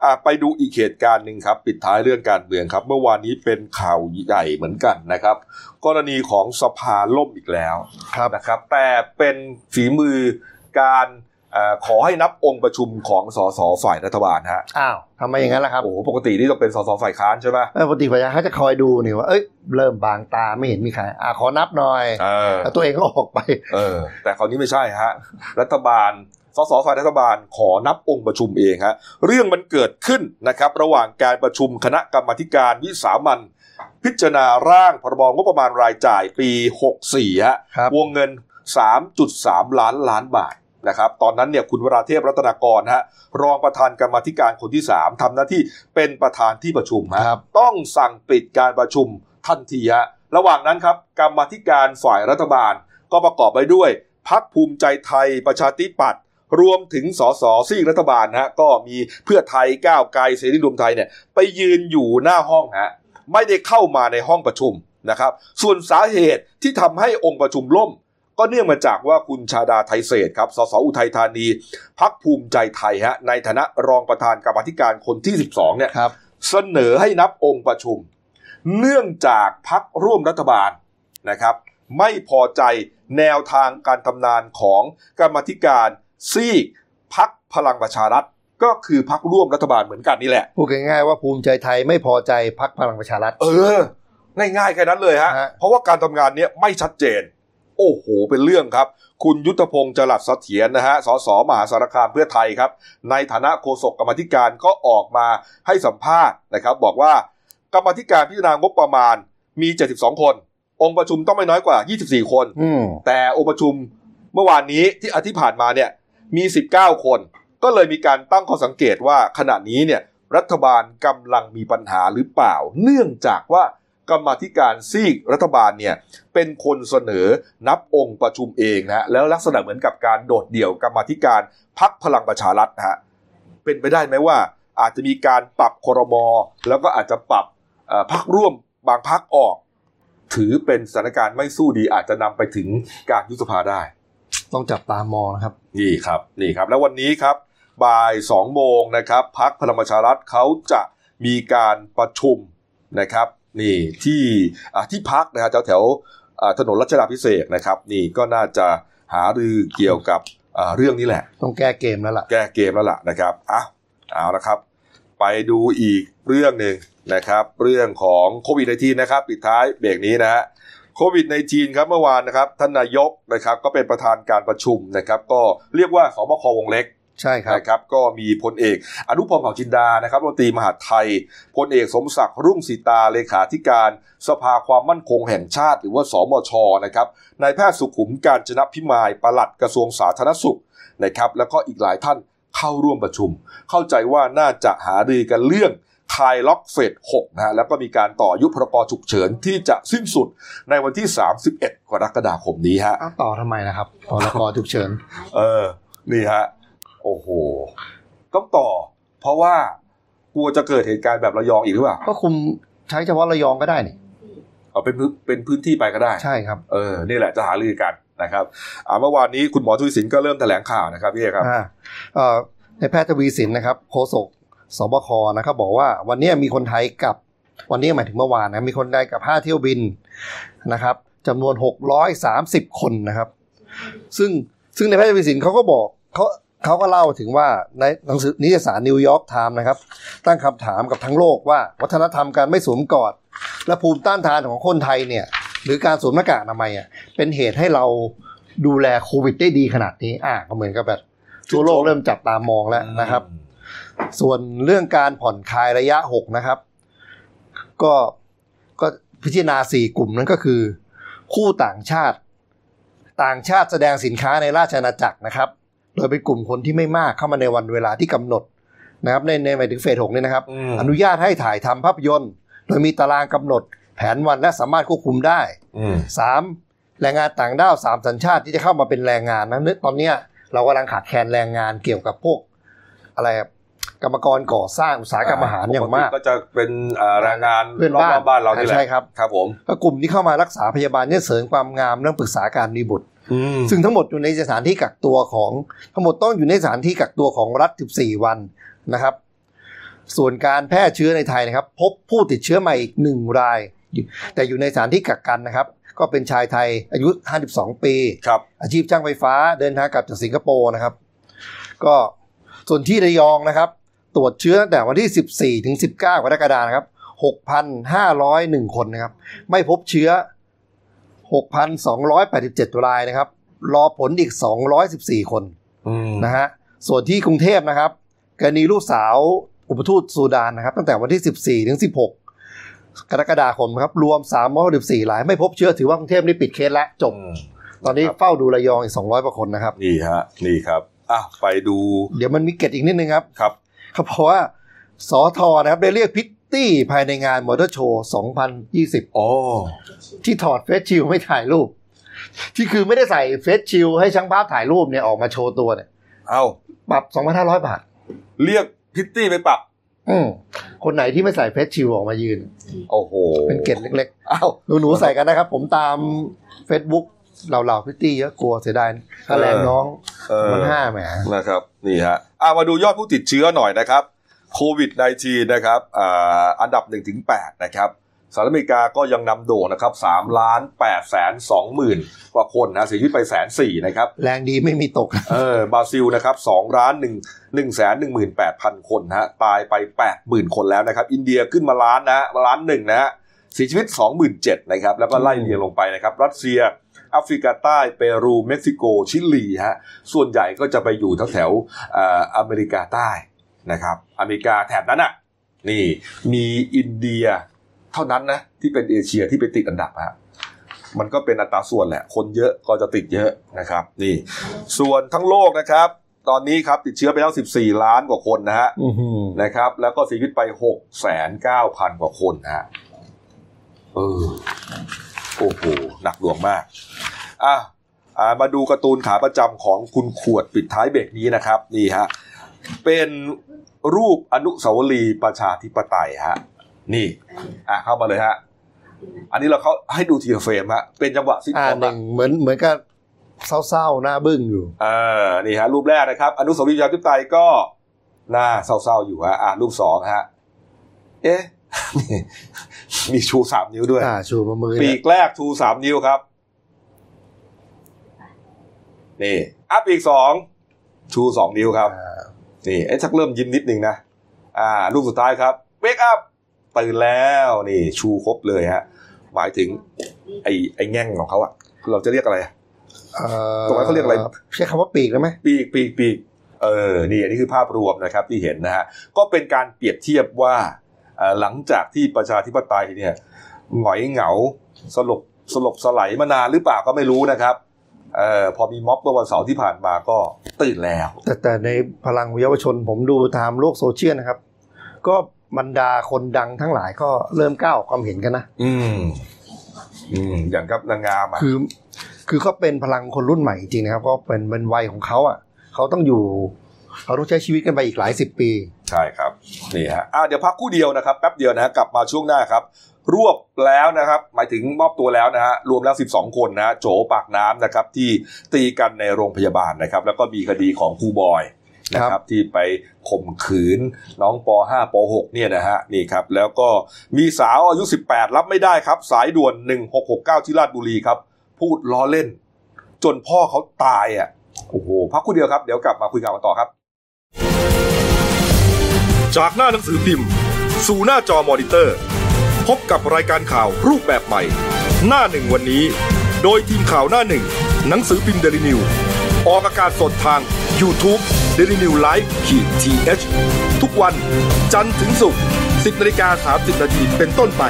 อะไปดูอีกเหตุการณ์หนึ่งครับ ปิดท้ายเรื่องการเมืองครับ เมื่อวานนี้เป็นข่าวใหญ่เหมือนกันนะครับ กรณีของสภาล่มอีกแล้วครับนะครับ แต่เป็นฝีมือการเอ่อขอให้นับองค์ประชุมของสสฝ่ายรัฐบาลฮะอ้าวทำไมอย่างนั้นล่ะครับโอ้โหปกตินี่ต้องเป็นสสฝ่ายค้านใช่ไหมเออปกติพยาเขาจะคอยดูนี่ว่าเอ้ยเริ่มบางตาไม่เห็นมีใครอ่าขอนับหน่อยเออแล้วตัวเองก็ออกไป เออ แต่คราวนี้ไม่ใช่ฮะรัฐบาล สสฝ่ายรัฐบาลขอนับองค์ประชุมเองฮะเรื่องมันเกิดขึ้นนะครับระหว่างการประชุมคณะกรรมาธิการวิสามันพิจารณาร่างพรบงบประมาณรายจ่ายปี 64ฮะครับวงเงิน 3.3 ล้านล้านบาทนะครับตอนนั้นเนี่ยคุณวราเทพรัตนากรฮะรองประธานกรรมาธิการคนที่ 3ทำหน้าที่เป็นประธานที่ประชุมฮะครับต้องสั่งปิดการประชุมทันทีฮะระหว่างนั้นครับกรรมาธิการฝ่ายรัฐบาล ก็ประกอบไปด้วยพักภูมิใจไทยประชาธิปัตย์ รวมถึงสสซีกรัฐบาลฮะก็มีเพื่อไทยก้าวไกลเสรีรวมไทยเนี่ยไปยืนอยู่หน้าห้องฮะไม่ได้เข้ามาในห้องประชุมนะครับส่วนสาเหตุที่ทำให้องค์ประชุมล่ม ก็เนื่องมาจากว่าคุณชาดาไทยเศรษฐ์ครับสสอุทัยธานี พักภูมิใจไทยฮะในฐานะรองประธานกรรมาธิการคนที่ 12เนี่ยครับเสนอให้นับองค์ประชุม เนื่องจากพักร่วมรัฐบาลนะครับ ไม่พอใจแนวทางการทำงานของกรรมาธิการ ซีกพักพลังประชารัฐก็คือพักร่วมรัฐบาลเหมือนกันนี่แหละ พูดง่ายๆว่าภูมิใจไทยไม่พอใจพักพลังประชารัฐ เออ ง่ายๆแค่นั้นเลยฮะ ฮะ เพราะว่าการทำงานเนี้ยไม่ชัดเจน โอ้โห เป็นเรื่องครับ คุณยุทธพงศ์จรัสเสถียรนะฮะ สสมหาสารคามเพื่อไทยครับ ในฐานะโฆษกกรรมาธิการก็ออกมาให้สัมภาษณ์นะครับ บอกว่ากรรมาธิการพิจารณางบประมาณมี 72 คน องค์ประชุมต้องไม่น้อยกว่า 24 คน อืมแต่องค์ประชุมเมื่อวานนี้ที่อาทิตย์ผ่านมาเนี่ย มี 19 คน ก็เลยมีการตั้งข้อสังเกตว่าขณะนี้เนี่ยรัฐบาลกำลังมีปัญหาหรือเปล่า เนื่องจากว่ากรรมธิการซีกรัฐบาลเนี่ยเป็นคนเสนอนับองค์ประชุมเองนะแล้วลักษณะเหมือนกับการโดดเดี่ยวกรรมธิการพักพลังประชารัฐนะฮะเป็นไปได้ไหมว่าอาจจะมีการปรับครมแล้วก็อาจจะปรับพักร่วมบางพักออก ถือเป็นสถานการณ์ไม่สู้ดีอาจจะนำไปถึงการยุบสภาได้ ต้องจับตามองนะครับ นี่ครับนี่ครับ แล้ววันนี้ครับบ่ายสองโมงนะครับพักพลังประชารัฐเขาจะมีการประชุมนะครับ นี่ที่อ่าที่พักนะฮะแถวแถวๆอ่าถนนรัชดาพิเศษกนะครับ นี่ก็น่าจะหารือเกี่ยวกับอ่าเรื่องนี้แหละ ต้องแก้เกมแล้วล่ะ แก้เกมแล้วล่ะนะครับอะเอาละครับ ไปดูอีกเรื่องหนึ่งนะครับ เรื่องของโควิด -19 นะครับ ปิดท้ายเบรกนี้นะฮะโควิด -19 ครับเมื่อวานนะครับท่านนายกนะครับก็เป็นประธานการประชุมนะครับ ก็เรียกว่าสบควงเล็กใช่ครับนะครับ ก็มีพลเอก อนุพงศ์เผ่าจินดานะครับรัฐมนตรีมหาดไทยพลเอกสมศักดิ์รุ่งสีตาเลขาธิการสภาความมั่นคงแห่งชาติ หรือว่าสมชนะครับนายแพทย์สุขุมการจนะพิมายปลัดกระทรวงสาธารณสุขนะครับ แล้วก็อีกหลายท่านเข้าร่วมประชุม เข้าใจว่าน่าจะหารือกันเรื่อง คลายล็อกเฟส6นะฮะแล้วก็มีการต่ออายุพรกฉุกเฉินที่จะสิ้นสุดในวันที่ 31 กรกฎาคมนี้ฮะอ้าวต่อทำไมนะครับพรกฉุกเฉิน เออ นี่ฮะ โอ้โห ต้องต่อ เพราะว่ากลัวจะเกิดเหตุการณ์แบบระยองอีกหรือเปล่า ก็คุมใช้เฉพาะระยองก็ได้นี่เอาเป็นพื้นเป็นพื้นที่ไปก็ได้ ใช่ครับ เออ นี่แหละจะหารือกันนะครับอ่าเมื่อวานนี้คุณหมอทุยสินก็เริ่มแถลงข่าวนะครับพี่เอกครับอ่าเอ่อในแพทย์ทวีสินนะครับโฆษก สบคนะครับบอกว่าวันนี้มีคนไทยกับวันนี้หมายถึงเมื่อวานนะมีคนไทยกับ5เที่ยวบินนะครับจำนวน 630 คนนะครับ ซึ่งซึ่งในแพทย์วีสินเขาก็บอกเขาเขาก็เล่าถึงว่าในหนังสือนิตยสารนิวยอร์กไทม์นะครับ ตั้งคำถามกับทั้งโลกว่า วัฒนธรรมการไม่สวมกอด และภูมิต้านทานของคนไทยเนี่ย หรือการสวมหน้ากากอนามัยอะเป็นเหตุให้เราดูแลโควิดได้ดีขนาดนี้ อ่าก็เหมือนกับแบบทั่วโลกเริ่มจับตามองแล้วนะครับ ส่วนเรื่องการผ่อนคลายระยะ 6 นะครับ ก็ก็พิจารณา 4 กลุ่มนั้นก็คือ คู่ต่างชาติ ต่างชาติแสดงสินค้าในราชอาณาจักรนะครับ โดยเป็นกลุ่มคนที่ไม่มากเข้ามาในวันเวลาที่กำหนดนะครับในในหมายถึงเฟสหกเนี่ยนะครับอืมอนุญาตให้ถ่ายทำภาพยนตร์ โดยมีตารางกำหนด แผนวันและสามารถควบคุมได้อืมสามแรงงานต่างด้าวสามสัญชาติที่จะเข้ามาเป็นแรงงานนะนึกตอนเนี้ยเรากำลังขาดแคลนแรงงานเกี่ยวกับพวกอะไรอะ กรรมกรก่อสร้างอุตสาหกรรมอาหารอย่างมากปติก็จะเป็นเอ่อแรงงานเพื่อนรบ้านอบๆบ้านเรานี่แหละใช่ครับครับผมก็กลุ่มที่เข้ามารักษาพยาบาลเนี่ยเสริมความงามเรื่องปรึกษาการมีบุตรซึ่งทั้งหมดอยู่ในสถานที่กักตัวของทั้งหมดต้องอยู่ในสถานที่กักตัวของรัฐ 14 วันนะครับ ส่วนการแพร่เชื้อในไทยนะครับ พบผู้ติดเชื้อใหม่อีกหนึ่งราย แต่อยู่ในสถานที่กักกันนะครับ ก็เป็นชายไทยอายุ 52 ปีครับอาชีพช่างไฟฟ้าเดินทางกลับจากสิงคโปร์นะครับ ก็ส่วนที่ระยองนะครับ ตรวจเชื้อตั้งแต่วันที่ 14 ถึง 19 กรกฎาคมนะครับ 6,501 คนนะครับ ไม่พบเชื้อ 6,287รายนะครับ รอผลอีก 214 คนอืมนะฮะ ส่วนที่กรุงเทพนะครับ กรณีลูกสาวอุปทูตซูดานนะครับ ตั้งแต่วันที่ 14 ถึง 16กรกฎาคมครับ รวม314ราย ไม่พบเชื้อถือว่ากรุงเทพนี่ปิดเคสแล้วจบ ตอนนี้เฝ้าดูระยองอีก 200กว่าคนนะครับ นี่ฮะ นี่ครับอะไปดู เดี๋ยวมันมีเกตอีกนิดนึงครับครับ เขาบอกว่าสอทอนะครับได้เรียกพิตตี้ภายในงานมอเตอร์โชว์2020โอ้ที่ถอดเฟซชิลไม่ถ่ายรูป ที่คือไม่ได้ใส่เฟซชิลให้ช่างภาพถ่ายรูปเนี่ยออกมาโชว์ตัวเนี่ย เอ้าปรับ2,500 บาท เรียกพิตตี้ไปปรับ อืมคนไหนที่ไม่ใส่เฟซชิลออกมายืน โอ้โห เป็นเกตเล็กเอ้าๆหนูๆใส่กันนะครับ ผมตาม Facebook เหล่าๆพิตตี้เยอะกลัวเสียดายค่าแรงน้องเออมันห้าแหมนะครับ นี่ฮะ อะมาดูยอดผู้ติดเชื้อหน่อยนะครับโควิด -19 นะครับอ่าอันดับ1ถึง8นะครับสหรัฐอเมริกาก็ยังนำโด่งนะครับ3ล้าน8แสน2หมื่นกว่าคนนะเสียชีวิตไปแสนสี่นะครับ แรงดีไม่มีตก เออบราซิลนะครับ2ล้าน1 1แสน1 8 0 0 0 คนนะฮะตายไป 80,000 คนแล้วนะครับ อินเดียขึ้นมาล้านนะฮะล้านหนึ่งนะฮะเสียชีวิต 27,000นะครับแล้วก็ไล่เรียงลงไปนะครับ รัสเซีย แอฟริกาใต้เปรูเม็กซิโกชิลีฮะส่วนใหญ่ก็จะไปอยู่แถวแถวๆเอ่ออเมริกาใต้นะครับ อเมริกาแถบนั้นอะนี่มีอินเดียเท่านั้นนะที่เป็นเอเชียที่ไปติดอันดับฮะมันก็เป็นอัตราส่วนแหละ คนเยอะก็จะติดเยอะนะครับ นี่ ส่วนทั้งโลกนะครับ ตอนนี้ครับติดเชื้อไปแล้ว 14 ล้านกว่าคนนะฮะอือหือนะครับ แล้วก็เสียชีวิตไป6 9 0 0 0 กว่าคนนะฮะเออ โอ้โหหนักหน่วงมากอะอ่ามาดูการ์ตูนขาประจำของคุณขวดปิดท้ายเบรกนี้นะครับ นี่ฮะเป็นรูปอนุสาวรีย์ประชาธิปไตยฮะนี่ อะเข้ามาเลยฮะอันนี้เราเขาให้ดูทีละเฟรมฮะเป็นจังหวะซิทอ่าคอมหนึ่อะงเหมือนเหมือนกับเศร้าๆหน้าบึ้งอยู่อ่านี่ฮะรูปแรกนะครับ อนุสาวรีย์ประชาธิปไตยก็หน้าเศร้าๆอยู่ฮะอ่ารูปสองฮะ เอ๊ะ มีชูสามนิ้วด้วยอ่าชูมามือปีเนี่ยกแรกชูสามนิ้วครับ นี่อัพอีกสองชูสองนิ้วครับอ่านี่ไอ้ชักเริ่มยิ้มนิดนึงนะอ่ารูปสุดท้ายครับเวกอัพตื่นแล้วนี่ชูครบเลยฮะหมายถึง ไอ้ไอ้แง่งของเขาอะเราจะเรียกอะไรอะเอ่อตรงนั้นเขาเรียกอะไรใช้คำว่าปีกได้ไหมปีกปีกปีกเออนี่อันนี้คือภาพรวมนะครับที่เห็นนะฮะก็เป็นการเปรียบเทียบว่าเอ่อ หลังจากที่ประชาธิปไตยเนี่ยหงอยเหงาสลบสลบสลายมานานหรือเปล่าก็ไม่รู้นะครับเอ่อพอมีม็อบเมื่อวันเสาร์ที่ผ่านมาก็ตื่นแล้ว แต่แต่ในพลังเยาวชนผมดูตามโลกโซเชียลนะครับ ก็บรรดาคนดังทั้งหลายก็เริ่มก้าวออกความเห็นกันนะ อืม อืม อย่างกับนางงามอะคือ คือเขาเป็นพลังคนรุ่นใหม่จริงๆนะครับ ก็เป็นเป็นวัยของเขาอะ เขาต้องอยู่ เขาต้องใช้ชีวิตกันไปอีกหลายสิบปี ใช่ครับนี่ฮะอะเดี๋ยวพักครู่เดียวนะครับแป๊บเดียวนะฮะกลับมาช่วงหน้าครับรวบแล้วนะครับ หมายถึงมอบตัวแล้วนะฮะรวมแล้ว 12 คนนะฮะโจปากน้ำนะครับ ที่ตีกันในโรงพยาบาลนะครับ แล้วก็มีคดีของครูบอยนะคครัรับบที่ไปข่มขืนน้องป .5 ป .6 เนี่ยนะฮะนี่ครับ แล้วก็มีสาวอายุ 18 รับไม่ได้ครับ สายด่วน 1669 ที่ราชบุรีครับ พูดล้อเล่น จนพ่อเขาตายอะโอ้โหพักครู่เดียวครับ เดี๋ยวกลับมาคุยกันต่อครับ จากหน้าหนังสือพิมพ์ สู่หน้าจอมอนิเตอร์ พบกับรายการข่าวรูปแบบใหม่ หน้าหนึ่งวันนี้ โดยทีมข่าวหน้าหนึ่ง หนังสือพิมพ์เดลิวิวออกอากาศสดทาง YouTube d e l i n e w l i v e ขีดทีเทุกวันจันทร์ถึงศุกร์10นาฬิกา30นาทีเป็นต้นไป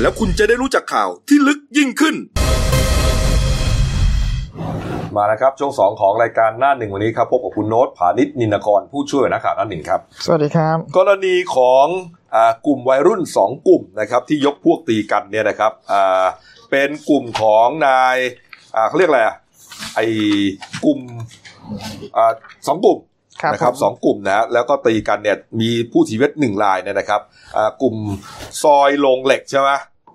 แล้วคุณจะได้รู้จักข่าวที่ลึกยิ่งขึ้น มาแล้วครับช่วงสองของรายการหน้าหนึ่งวันนี้ครับพบกับคุณโน้ตผานิชนินกรผู้ช่วยนักข่าวหน้าหนึ่งครับ สวัสดีครับ กรณีของอากลุ่มวัยรุ่นสองกลุ่มนะครับที่ยกพวกตีกันเนี่ยนะครับอ่าเป็นกลุ่มของนายอ่าเขาเรียกอะไรอะไอ้กลุ่มอ่าสองกลุ่มครับนะครับผมสองกลุ่มนะฮะแล้วก็ตีกันเนี่ยมีผู้เสียชีวิตหนึ่งรายเนี่ยนะครับอ่ากลุ่มซอยโรงเหล็กใช่ไหม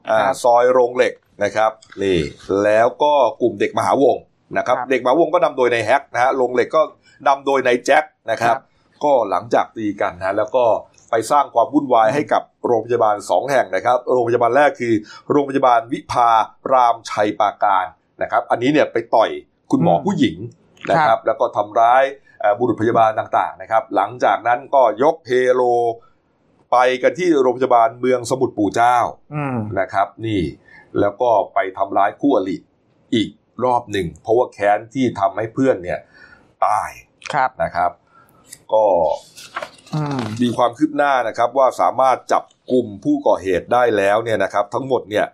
อ่าซอยโรงเหล็กนะครับนี่แล้วก็กลุ่มเด็กมหาวงศ์ นะครับครับเด็กมหาวงศ์ก็นำโดยนายแฮกนะฮะโรงเหล็กก็นำโดยนายแจ็คนะครับครับ ก็หลังจากตีกันนะแล้วก็ไปสร้างความวุ่นวายให้กับโรงพยาบาลสองแห่งนะครับ โรงพยาบาลแรกคือ โรงพยาบาลวิภารามชัยปราการนะครับ อันนี้เนี่ยไปต่อยคุณหมอผู้หญิงนะครับ แล้วก็ทำร้ายเอ่อบุรุษพยาบาลต่างๆนะครับ หลังจากนั้นก็ยกเฮโลไปกันที่โรงพยาบาลเมืองสมุทรปู่เจ้าอืมนะครับ นี่แล้วก็ไปทำร้ายคู่อริอีก รอบหนึ่ง เพราะว่าแค้นที่ทำให้เพื่อนเนี่ยตายครับนะครับ ก็อืมมีความคืบหน้านะครับว่าสามารถจับกลุ่มผู้ก่อเหตุได้แล้วเนี่ยนะครับ ทั้งหมดเนี่ย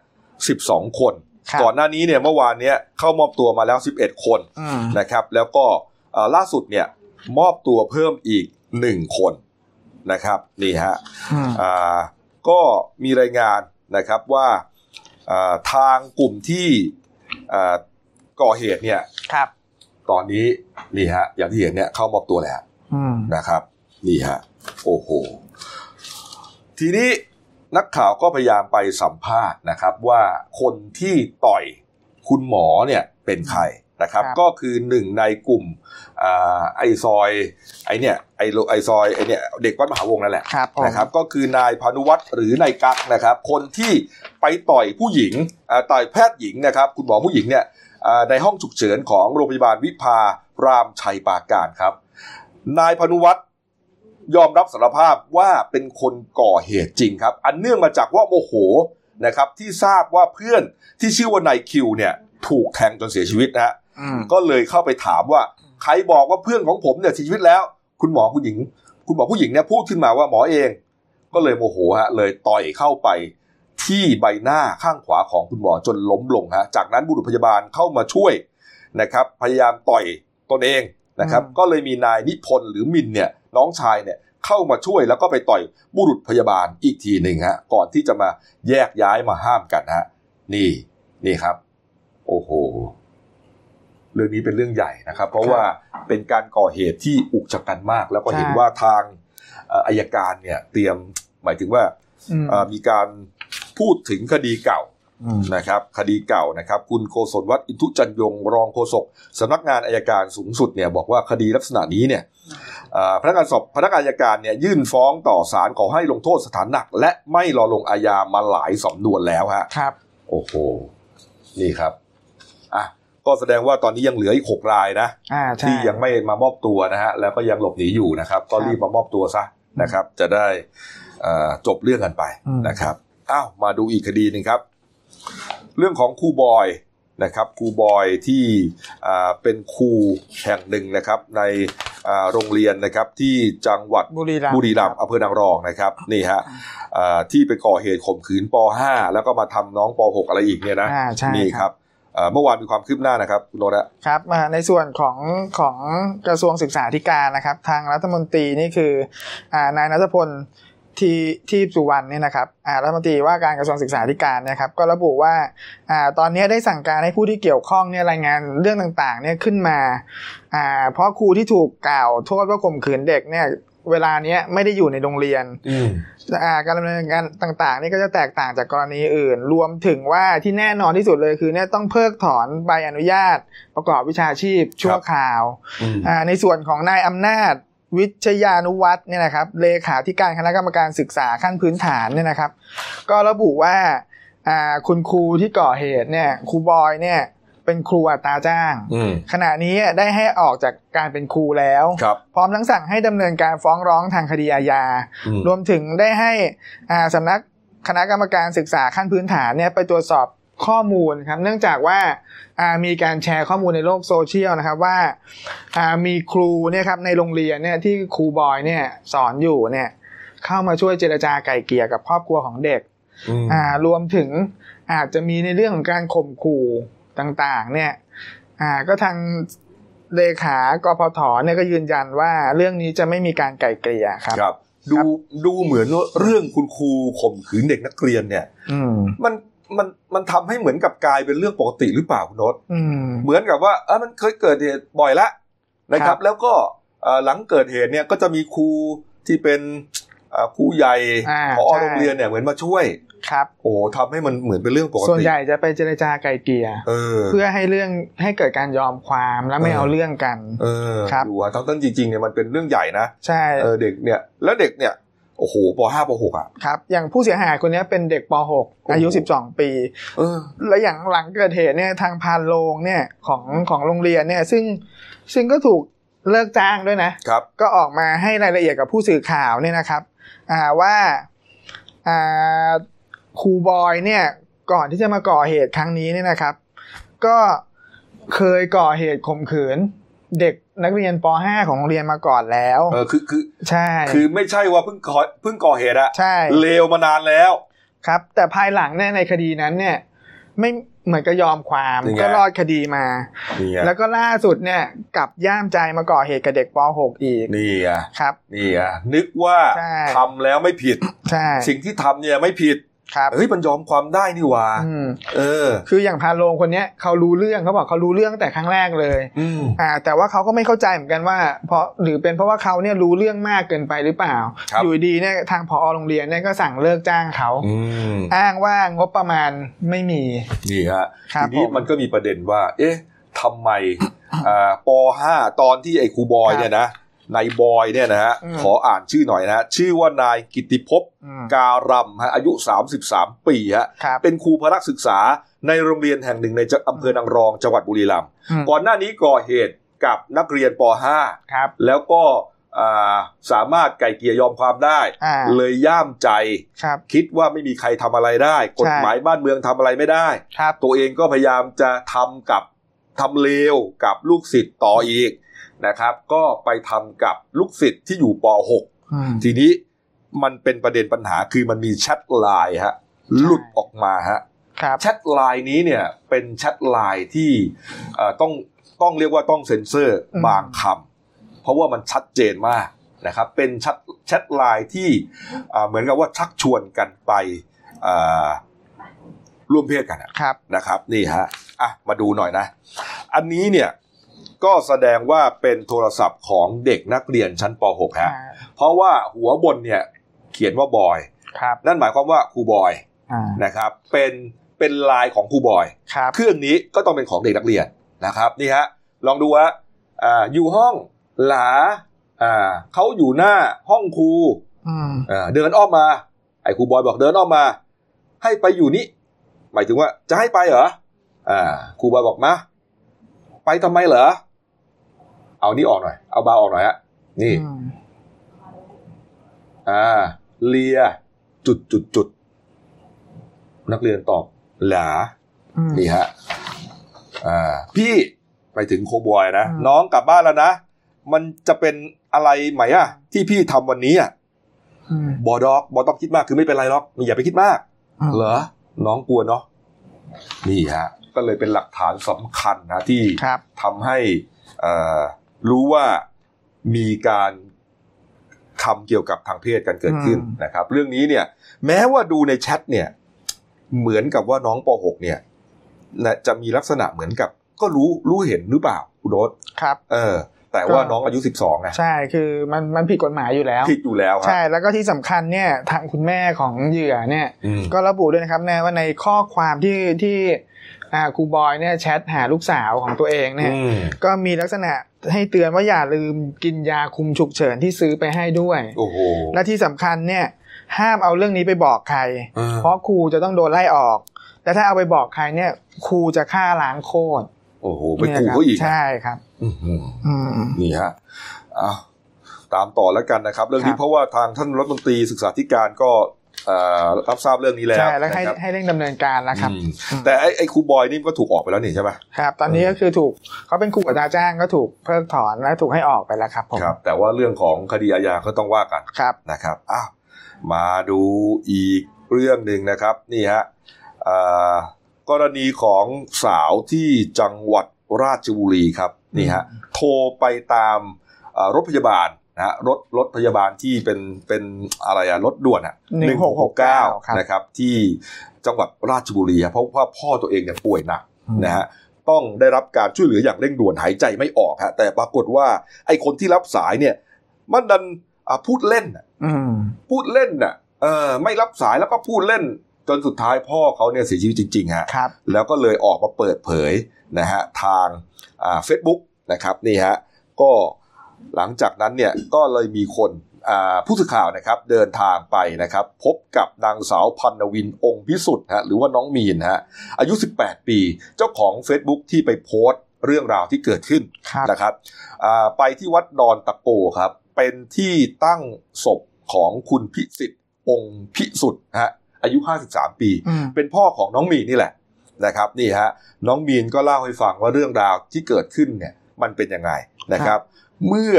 12คนครับก่อนหน้านี้เนี่ยเมื่อวานเนี้ยเข้ามอบตัวมาแล้ว11คนอืมนะครับ แล้วก็เอ่อล่าสุดเนี่ยมอบตัวเพิ่มอีก1คนนะครับนี่ฮะอืมอ่าก็มีรายงานนะครับว่าอ่าทางกลุ่มที่อ่า ก่อเหตุเนี่ย ครับ ตอนนี้นี่ฮะ อย่างที่เห็นเนี่ยเข้ามอบตัวแล้วอืมนะครับ นี่ฮะ โอ้โห ทีนี้นักข่าวก็พยายามไปสัมภาษณ์นะครับ ว่าคนที่ต่อยคุณหมอเนี่ยเป็นใครนะครับครับก็คือหนึ่งในกลุ่มอ่าไอซอย ไอเนี่ยไอโลไอซอยไอเนี่ยเด็กวัดมหาวงศ์นั่นแหละครับผมนะครับ ก็คือนายพานุวัตรหรือนายกั๊กนะครับ คนที่ไปต่อยผู้หญิงอ่าต่อยแพทย์หญิงนะครับ คุณหมอผู้หญิงเนี่ยอ่า ในห้องฉุกเฉินของโรงพยาบาลวิภารามชัยปราการครับ นายพานุวัตรยอมรับสารภาพว่าเป็นคนก่อเหตุจริงครับ อันเนื่องมาจากว่าโมโหนะครับ ที่ทราบว่าเพื่อนที่ชื่อว่านายคิวเนี่ยถูกแทงจนเสียชีวิตนะฮะอืมก็เลยเข้าไปถามว่า ใครบอกว่าเพื่อนของผมเนี่ยเสียชีวิตแล้ว คุณหมอผู้หญิง คุณหมอผู้หญิงเนี่ยพูดขึ้นมาว่าหมอเอง ก็เลยโมโหฮะเลยต่อยเข้าไป ที่ใบหน้าข้างขวาของคุณหมอจนล้มลงฮะจากนั้นบุรุษพยาบาลเข้ามาช่วยนะครับพยายามต่อยตนเองนะครับอืมก็เลยมีนายนิพนธ์หรือมินเนี่ยน้องชายเนี่ยเข้ามาช่วยแล้วก็ไปต่อยบุรุษพยาบาลอีกทีหนึ่งฮะก่อนที่จะมาแยกย้ายมาห้ามกันฮะนี่นี่ครับ โอ้โหเรื่องนี้เป็นเรื่องใหญ่นะครับ เพราะว่าเป็นการก่อเหตุที่อุกชะกันมาก แล้วก็เห็นใช่ว่าทางเอ่ออายการเนี่ยเตรียมหมายถึงว่าอืมเอ่อมีการ พูดถึงคดีเก่าอืมนะครับคดีเก่านะครับ คุณโกศลวัฒน์อินทุจันยงรองโฆษกสำนักงานอายการสูงสุดเนี่ยบอกว่าคดีลักษณะนี้เนี่ยเอ่อพนักงานสอบพนักงานอายการเนี่ยยื่นฟ้องต่อศาลขอให้ลงโทษสถานหนัก และไม่รอลงอาญามาหลายสำนวนแล้วฮะครับ โอ้โหนี่ครับอะก็แสดงว่าตอนนี้ยังเหลืออีกหกรายนะอ่าใช่ที่ยังไม่มามอบตัวนะฮะแล้วก็ยังหลบหนีอยู่นะครับ ก็รีบมามอบตัวซะนะครับ จะได้เอ่อจบเรื่องกันไปอืมนะครับ อ้าวมาดูอีกคดีหนึ่งครับ เรื่องของครูบอยนะครับครูบอยที่อ่าเป็นครูแห่งหนึ่งนะครับ ในอ่าโรงเรียนนะครับที่จังหวัดบุรีรัมย์บุรีรัมย์อำเภอนางรองนะครับนี่ฮะอ่าที่ไปก่อเหตุข่มขืนป .5 แล้วก็มาทำน้องป .6 อะไรอีกเนี่ยนะอ่าใช่นี่ครับอ่าเมื่อวานมีความคืบหน้านะครับคุณโนตะครับมาในส่วนของของกระทรวงศึกษาธิการนะครับ ทางรัฐมนตรีนี่คืออ่านายนัทพล ที่ที่สุวรรณเนี่ยนะครับอ่ารัฐมนตรีว่าการกระทรวงศึกษาธิการเนะครับ ก็ระบุว่าอ่าตอนนี้ได้สั่งการให้ผู้ที่เกี่ยวข้องเนี่ยรายงานเรื่องต่างๆเนี่ยขึ้นมาอ่าเพราะครูที่ถูกกล่าวโทษว่าข่มขืนเด็กเนี่ยเวลาเนี้ยไม่ได้อยู่ในโรงเรียนอืมอ่าการดำเนินการต่างๆ นี่ก็จะแตกต่างจากกรณีอื่น รวมถึงว่าที่แน่นอนที่สุดเลยคือเนี่ยต้องเพิกถอนใบอนุญาตประกอบวิชาชีพชั่วคราวอืมอ่าในส่วนของนายอำนาจ วิชยานุวัฒน์เนี่ยนะครับเลขาธิการคณะกรรมการศึกษาขั้นพื้นฐานเนี่ยนะครับ ก็ระบุว่าอ่าคุณครูที่ก่อเหตุเนี่ยครูบอยเนี่ยเป็นครูอัตราจ้างอืมขณะนี้ได้ให้ออกจากการเป็นครูแล้วครับพร้อมทั้งสั่งให้ดำเนินการฟ้องร้องทางคดีอาญาอืมรวมถึงได้ให้อ่าสำนักคณะกรรมการศึกษาขั้นพื้นฐานเนี่ยไปตรวจสอบ ข้อมูลครับ เนื่องจากว่าอ่ามีการแชร์ข้อมูลในโลกโซเชียลนะครับว่าอ่ามีครูเนี่ยครับในโรงเรียนเนี่ยที่ครูบอยเนี่ยสอนอยู่เนี่ยเข้ามาช่วยเจรจาไก่เกลี่ยกับครอบครัวของเด็กอืมอ่ารวมถึงอาจจะมีในเรื่องของการข่มขู่ต่างๆ เนี่ยอ่าก็ทางเลขากพทเนี่ยก็ยืนยันว่าเรื่องนี้จะไม่มีการไก่เกลี่ยครับครับดูดูเหมือนว่าเรื่องคุณครูข่มขืนเด็กนักเรียนเนี่ยอืมมัน มันมันทำให้เหมือนกับกลายเป็นเรื่องปกติหรือเปล่าคุณโนตอืมเหมือนกับว่าเออมันเคยเกิดเหตุบ่อยละนะคครัรับบแล้วก็เอ่อหลังเกิดเหตุเนี่ยก็จะมีครูที่เป็นเอ่อครูใหญ่อ่าพอใช่โรงเรียนเนี่ยเหมือนมาช่วยครับโอ้โหทำให้มันเหมือนเป็นเรื่องปกติส่วนใหญ่จะไปเจรจาไก่เกลี่ยเออเพื่อให้เรื่องให้เกิดการยอมความและไม่เออเอาเรื่องกัน เออครับดูว่าทั้งทั้งจริงๆเนี่ยมันเป็นเรื่องใหญ่นะใช่เออเด็กเนี่ย แล้วเด็กเนี่ย โอ้โหปห้าปหกอะครับ อย่างผู้เสียหายคนนี้เป็นเด็กป .6 อายุ 12 ปีเออและอย่างหลังเกิดเหตุเนี่ยทางพานโรงเนี่ยของของโรงเรียนเนี่ยซึ่งซึ่งก็ถูกเลิกจ้างด้วยนะครับ ก็ออกมาให้รายละเอียดกับผู้สื่อข่าวเนี่ยนะครับอ่าว่าอ่าครูบอยเนี่ยก่อนที่จะมาก่อเหตุครั้งนี้เนี่ยนะครับ ก็เคยก่อเหตุข่มขืนเด็ก นักเรียนป .5 ของโรงเรียนมาก่อนแล้วเออคือคือใช่ คือไม่ใช่ว่าเพิ่งก่อเพิ่งก่อเหตุอะใช่เลวมานานแล้ว ครับ แต่ภายหลังเนี่ยในคดีนั้นเนี่ย ไม่เหมือนก็ยอมความนี่ไงก็รอดคดีมานี่ไงแล้วก็ล่าสุดเนี่ยกลับย่ามใจมาก่อเหตุกับเด็กป .6 อีกนี่ไงครับนี่ไงนึกว่าใช่ทำแล้วไม่ผิดใช่สิ่งที่ทำเนี่ยไม่ผิด ครับเฮ้ยมันยอมความได้นี่หว่าอืมเออ คืออย่างพาโลงคนเนี้ยเขารู้เรื่องเขาบอกเขารู้เรื่องตั้งแต่ครั้งแรกเลยอืมอ่า แต่ว่าเขาก็ไม่เข้าใจเหมือนกันว่า เพราะหรือเป็นเพราะว่าเขาเนี่ยรู้เรื่องมากเกินไปหรือเปล่าครับอยู่ดีเนี่ยทางพอโรงเรียนเนี่ยก็สั่งเลิกจ้างเขาอืมอ้างว่างบประมาณไม่มีนี่ฮะครับทีนี้ผมมันก็มีประเด็นว่า เอ๊ะทำไมอ่าป .5 ตอนที่ไอ้ครูบอยครับเนี่ยนะ นายบอยเนี่ยนะฮะอืมขออ่านชื่อหน่อยนะฮะชื่อว่านายกิตติภพอืมการำฮะอายุ 33 ปีฮะครับเป็นครูพละศึกษาในโรงเรียนแห่งหนึ่งในจังอำเภอนางรองจังหวัดบุรีรัมย์อืมก่อนหน้านี้ก่อเหตุกับนักเรียนปครับ .5 แล้วก็อ่าสามารถไกล่เกลี่ยยอมความได้อ่าเลยย่ามใจครับคิดว่าไม่มีใครทำอะไรได้ กฎหมายบ้านเมืองทำอะไรไม่ได้ครับตัวเองก็พยายามจะทำกับทำเลวกับลูกศิษย์ต่ออีก นะครับ ก็ไปทำกับลูกศิษย์ที่อยู่ปอืม .6 ทีนี้มันเป็นประเด็นปัญหาคือมันมีแชทไลน์ฮะหลุดออกมาฮะครับแชทไลน์นี้เนี่ยเป็นแชทไลน์ที่เอ่อต้องต้องเรียกว่าต้องเซ็นเซอร์อืมบางคำเพราะว่ามันชัดเจนมากนะครับ เป็นแชทแชทไลน์ที่อ่าเหมือนกับว่าชักชวนกันไปอ่าร่วมเพศกันอะครับนะครับ นี่ฮะอะมาดูหน่อยนะ อันนี้เนี่ย ก็แสดงว่าเป็นโทรศัพท์ของเด็กนักเรียนชั้นป .6 ฮะอ่าเพราะว่าหัวบนเนี่ยเขียนว่าบอยครับนั่นหมายความว่าครูบอยอ่านะครับ เป็นเป็นลายของครูบอยครับเครื่องนี้ก็ต้องเป็นของเด็กนักเรียนนะครับนี่ฮะลองดูฮะอ่าอยู่ห้องหลาอ่าเขาอยู่หน้าห้องครูอืมอ่าเดินอ้อมมา ไอ้ครูบอยบอกเดินอ้อมมา ให้ไปอยู่นี่หมายถึงว่าจะให้ไปเหรออ่าครูบอยบอกมา ไปทำไมเหรอ เอานี่ออกหน่อย เอาบาร์ออกหน่อยฮะ นี่อืมอ่า เลีย จุดจุดจุด นักเรียนตอบหลาอืมนี่ฮะ อ่า พี่ไปถึงโคบอยนะอืมน้องกลับบ้านแล้วนะ มันจะเป็นอะไรไหมอะที่พี่ทำวันนี้อะอืมบอดอกบอต้องคิดมากคือไม่เป็นไรหรอกอย่าไปคิดมากอืมเหรอ น้องกลัวเนาะนี่ฮะ ก็เลยเป็นหลักฐานสำคัญนะที่ครับทำให้เอ่อ รู้ว่ามีการทำเกี่ยวกับทางเพศกันเกิดขึ้นอืมนะครับ เรื่องนี้เนี่ย แม้ว่าดูในแชทเนี่ย เหมือนกับว่าน้องป .6 เนี่ยนะจะมีลักษณะเหมือนกับ ก็รู้รู้เห็นหรือเปล่าคุณโดสครับ เออ แต่ว่าน้องอายุ 12นะใช่คือมันมันผิดกฎหมายอยู่แล้วผิดอยู่แล้วครัใช่แล้วก็ที่สำคัญเนี่ยทางคุณแม่ของเหยื่อเนี่ยอืมก็ระบุด้วยนะครับแน่ว่าในข้อความที่ที่อ่าครูบอยเนี่ยแชทหาลูกสาวของตัวเองเนี่ยอืมก็มีลักษณะ ให้เตือนว่าอย่าลืมกินยาคุมฉุกเฉินที่ซื้อไปให้ด้วย โอ้โห และที่สำคัญเนี่ยห้ามเอาเรื่องนี้ไปบอกใครเออเพราะครูจะต้องโดนไล่ออกและถ้าเอาไปบอกใครเนี่ยครูจะฆ่าล้างโคตร โอ้โห ไปเนี่ยขู่ครับเขาอีกนะใช่ครับอื้อหืออืมนี่ฮะอ้าวตามต่อแล้วกันนะครับ เรื่องนี้ครับเพราะว่าทางท่านรัฐมนตรีศึกษาธิการก็เอ่อ รับทราบเรื่องนี้แล้วใช่แล้วให้นะครับให้เร่งดำเนินการแล้วครับอืมอืมแต่ไอ้ไอ้ครูบอยนี่ก็ถูกออกไปแล้วนี่ใช่ไหมครับ ตอนนี้ก็คือถูกเขาเป็นครูอัตราจ้างก็ถูกเพิกถอนและถูกให้ออกไปแล้วครับผมครับ แต่ว่าเรื่องของคดีอาญาก็ต้องว่ากันครับนะครับอ้าวมาดูอีกเรื่องหนึ่งนะครับนี่ฮะเอ่อกรณีของสาวที่จังหวัดราชบุรีครับนี่ฮะโทรไปตามเอ่อรถพยาบาล นะฮะรถรถพยาบาลที่เป็นเป็นอะไรอะรถด่วนอะ1669ครับนะครับ ที่จังหวัดราชบุรีอะเพราะว่าพ่อตัวเองเนี่ยป่วยหนักนะฮะต้องได้รับการช่วยเหลืออย่างเร่งด่วนหายใจไม่ออกฮะแต่ปรากฏว่าไอ้คนที่รับสายเนี่ย มันดันอะพูดเล่นน่ะอืมพูดเล่นน่ะเออไม่รับสายแล้วก็พูดเล่น จนสุดท้ายพ่อเขาเนี่ยเสียชีวิตจริงๆฮะครับแล้วก็เลยออกมาเปิดเผยนะฮะทางอ่าเฟซบุ๊กนะครับนี่ฮะก็ หลังจากนั้นเนี่ยก็เลยมีคนอ่าผู้สื่อข่าวนะครับเดินทางไปนะครับ พบกับนางสาวพันนวินองค์พิสุทธิ์ฮะหรือว่าน้องมีนฮะอายุ 18 ปี เจ้าของ Facebook ที่ไปโพสต์เรื่องราวที่เกิดขึ้นครับนะครับอ่าไปที่วัดดอนตะโกครับ เป็นที่ตั้งศพของคุณพิสิทธิ์องค์พิสุทธิ์ฮะอายุ 53 ปีอืมเป็นพ่อของน้องมีนนี่แหละนะครับนี่ฮะน้องมีนก็เล่าให้ฟังว่าเรื่องราวที่เกิดขึ้นเนี่ยมันเป็นยังไงนะครับ เมื่อ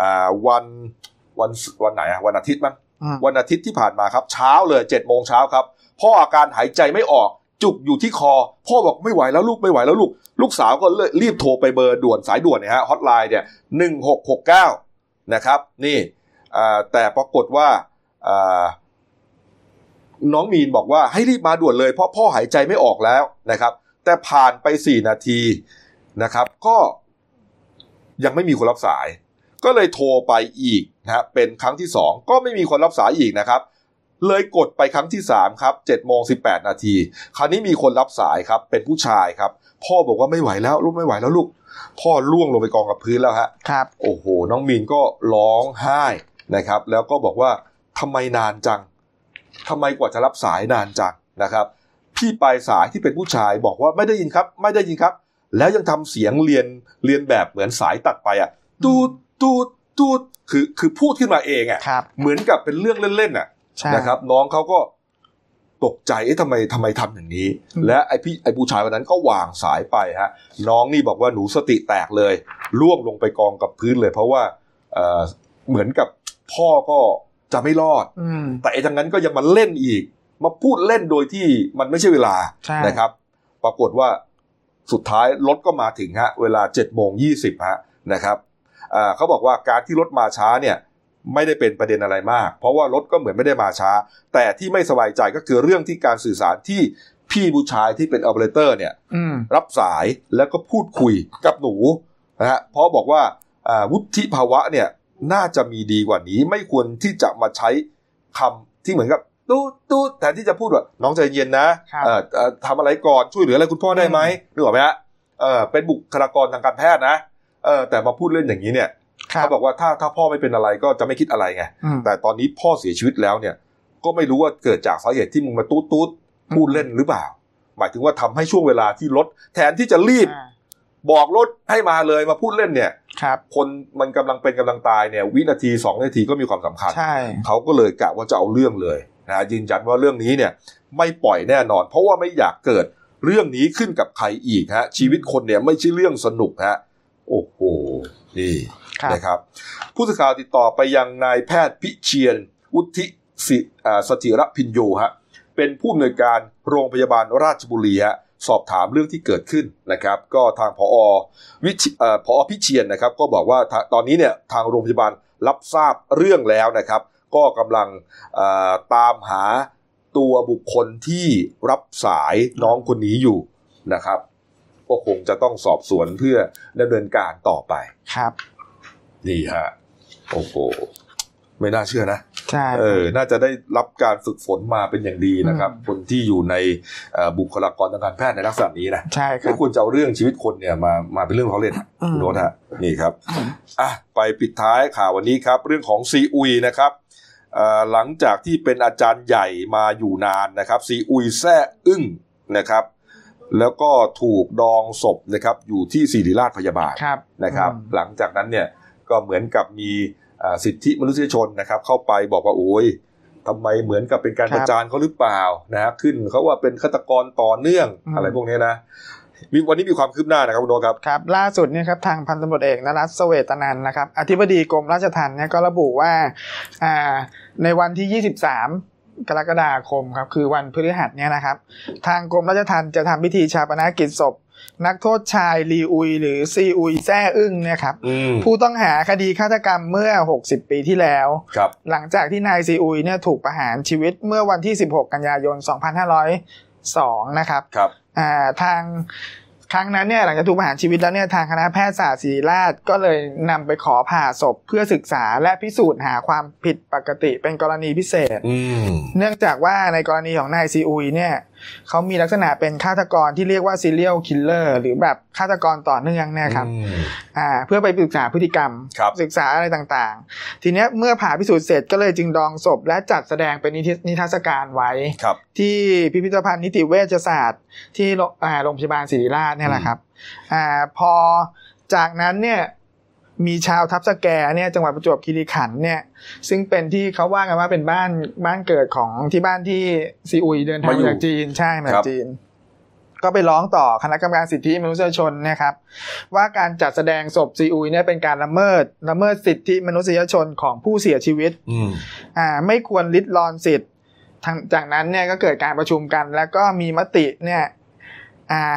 อาวันวันวันไหนอะวันอาทิตย์มั้งอืมวันอาทิตย์ที่ผ่านมาครับ เช้าเลยเจ็ดโมงเช้าครับ พ่ออาการหายใจไม่ออก จุกอยู่ที่คอ พ่อบอกไม่ไหวแล้วลูกไม่ไหวแล้วลูก ลูกสาวก็เลยรีบโทรไปเบอร์ด่วนสายด่วนเนี่ยฮะฮอตไลน์เนี่ยหนึ่งหกหกเก้านะครับ นี่อ่าแต่ปรากฏว่าอ่าน้องมีนบอกว่าให้รีบมาด่วนเลยเพราะพ่อหายใจไม่ออกแล้วนะครับ แต่ผ่านไปสี่นาทีนะครับ ก็ ยังไม่มีคนรับสาย ก็เลยโทรไปอีกนะฮะเป็นครั้งที่สองก็ไม่มีคนรับสายอีกนะครับ เลยกดไปครั้งที่สามครับเจ็ดโมงสิบแปดนาที คราวนี้มีคนรับสายครับ เป็นผู้ชายครับ พ่อบอกว่าไม่ไหวแล้วลูกไม่ไหวแล้วลูก พ่อล่วงลงไปกองกับพื้นแล้วฮะครับ โอ้โห น้องมีนก็ร้องไห้นะครับ แล้วก็บอกว่าทำไมนานจังทำไมกว่าจะรับสายนานจังนะครับ พี่ปลายสายที่เป็นผู้ชายบอกว่าไม่ได้ยินครับ ไม่ได้ยินครับ แล้วยังทำเสียงเรียนเรียนแบบเหมือนสายตัดไปอะตูดตูดตูดคือคือพูดขึ้นมาเองอะครับเหมือนกับเป็นเรื่องเล่นๆอะใช่นะครับ น้องเขาก็ตกใจเอ๊ะทำไมทำไมทำอย่างนี้อืมและไอพี่ไอผู้ชายคนนั้นก็วางสายไปฮะ น้องนี่บอกว่าหนูสติแตกเลยล่วงลงไปกองกับพื้นเลย เพราะว่าเอ่อเหมือนกับพ่อก็จะไม่รอดอืมแต่ไอ้ทางนั้นก็ยังมาเล่นอีก มาพูดเล่นโดยที่มันไม่ใช่เวลาใช่นะครับ ปรากฏว่า สุดท้ายรถก็มาถึงฮะเวลา7จ็ดโมงยีฮะนะครับอ่าเขาบอกว่าการที่รถมาช้าเนี่ยไม่ได้เป็นประเด็นอะไรมาก เพราะว่ารถก็เหมือนไม่ได้มาช้า แต่ที่ไม่สบายใจก็คือเรื่องที่การสื่อสารที่พี่ผู้ชายที่เป็นออเปอเรเตอร์เนี่ยอืมรับสายแล้วก็พูดคุยกับหนูนะฮะเพราะบอกว่าอ่าวุฒิภาวะเนี่ยน่าจะมีดีกว่านี้ไม่ควรที่จะมาใช้คำที่เหมือนกับ ตู้ตู้แทนที่จะพูดว่าน้องใจเย็นนะครับเอ่อเอ่อทำอะไรก่อนช่วยเหลืออะไรคุณพ่อได้ไหมนึกออกไหมฮะเออเป็นบุคลากรทางการแพทย์นะเออแต่มาพูดเล่นอย่างนี้เนี่ยครับเขาบอกว่าถ้าถ้าพ่อไม่เป็นอะไรก็จะไม่คิดอะไรไงอืมแต่ตอนนี้พ่อเสียชีวิตแล้วเนี่ย ก็ไม่รู้ว่าเกิดจากสาเหตุที่มึงมาตูดตูดพูดเล่นหรือเปล่า หมายถึงว่าทำให้ช่วงเวลาที่รถแทนที่จะรีบอ่าบอกรถให้มาเลยมาพูดเล่นเนี่ยครับคนมันกำลังเป็นกำลังตายเนี่ย วินาทีสองนาทีก็มีความสำคัญใช่เขาก็เลยกะว่าจะเอาเรื่องเลย นะยืนยันว่าเรื่องนี้เนี่ยไม่ปล่อยแน่นอน เพราะว่าไม่อยากเกิดเรื่องนี้ขึ้นกับใครอีกฮะ ชีวิตคนเนี่ยไม่ใช่เรื่องสนุกฮะโอ้โหนี่ครับนะครับผู้สื่อข่าวติดต่อไปยังนายแพทย์พิเชียนวุฒิสิอ่าสถิรพินโยฮะเป็นผู้อำนวยการโรงพยาบาลราชบุรีฮะสอบถามเรื่องที่เกิดขึ้นนะครับ ก็ทางพอวิชเอ่อพอพิเชียนนะครับ ก็บอกว่าทาตอนนี้เนี่ยทางโรงพยาบาลรับทราบเรื่องแล้วนะครับ ก็กำลังเอ่อตามหาตัวบุคคลที่รับสายน้องคนนี้อยู่นะครับ ก็คงจะต้องสอบสวนเพื่อดำเนินการต่อไปครับ นี่ฮะโอ้โหไม่น่าเชื่อนะใช่เออ น่าจะได้รับการฝึกฝนมาเป็นอย่างดีนะครับอืมคนที่อยู่ในเอ่อบุคลากรทางการแพทย์ในลักษณะนี้นะใช่ครัไม่บควรจะเอาเรื่องชีวิตคนเนี่ยมามาเป็นเรื่องของเขาเล่นอืมคุณโน้ตฮะนี่ครับอะไปปิดท้ายข่าววันนี้ครับ เรื่องของซีอุยนะครับเอ่อ หลังจากที่เป็นอาจารย์ใหญ่มาอยู่นานนะครับซีอุยแซ่อึ้งนะครับ แล้วก็ถูกดองศพนะครับอยู่ที่ศิริราชพยาบาลครับนะครับอืมหลังจากนั้นเนี่ยก็เหมือนกับมีอ่าสิทธิมนุษยชนนะครับ เข้าไปบอกว่าโอ้ยทำไมเหมือนกับเป็นการประจานเขาหรือเปล่านะฮะขึ้นเขาว่าเป็นฆาตกรต่อเนื่องอะไรพวกนี้นะมีวันนี้มีความคืบหน้านะครับคุณโนตครับครับ ล่าสุดเนี่ยครับทางพันตำรวจเอกนรัตน์เสเวตนันท์นะครับ อธิบดีกรมราชทัณฑ์เนี่ยก็ระบุว่าอ่า ในวันที่ 23 กรกฎาคมครับ คือวันพฤหัสเนี่ยนะครับ ทางกรมราชทัณฑ์จะทำพิธีชาปนกิจศพ นักโทษชายลีอุย หรือซีอุยแซ่อึ้งเนี่ยครับอืมผู้ต้องหาคดีฆาตกรรมเมื่อ 60 ปีที่แล้วครับหลังจากที่นายซีอุยเนี่ยถูกประหารชีวิตเมื่อวันที่ 16 กันยายน 2502 นะครับครับอ่าทาง ครั้งนั้นเนี่ยหลังจากถูกประหารชีวิตแล้วเนี่ยทางคณะแพทยศาสตร์ศิริราชก็เลยนำไปขอผ่าศพเพื่อศึกษาและพิสูจน์หาความผิดปกติเป็นกรณีพิเศษอืมเนื่องจากว่าในกรณีของนายซีอุยเนี่ย เขามีลักษณะเป็นฆาตกรที่เรียกว่า serial killer หรือแบบฆาตกรต่อเนื่องเนี่ยครับอืมอ่าเพื่อไปศึกษาพฤติกรรมครับศึกษาอะไรต่างๆ ทีเนี้ยเมื่อผ่าพิสูจน์เสร็จก็เลยจึงดองศพ และจัดแสดงเป็นนิทรนิทรรศการไว้ครับที่พิพิธภัณฑ์นิติเวชศาสตร์ ที่โรงอ่าโรงพยาบาลศิริราชเนี่ยแหละครับอ่าพอจากนั้นเนี่ย มีชาวทับสแกเนี่ยจังหวัดประจวบคีรีขันธ์เนี่ยซึ่งเป็นที่เขาว่ากันว่าเป็นบ้านบ้านเกิดของที่บ้านที่ซีอุยเดินทางมาอยู่มาจากจีนใช่มาครัจากบจีน ก็ไปร้องต่อคณะกรรมการสิทธิมนุษยชนเนะครับ ว่าการจัดแสดงศพซีอุยเนี่ยเป็นการละเมิดละเมิดสิทธิมนุษยชนของผู้เสียชีวิตอืมอ่าไม่ควรลิดรอนสิทธิ์ทางจากนั้นเนี่ยก็เกิดการประชุมกัน แล้วก็มีมติเนี่ยอ่า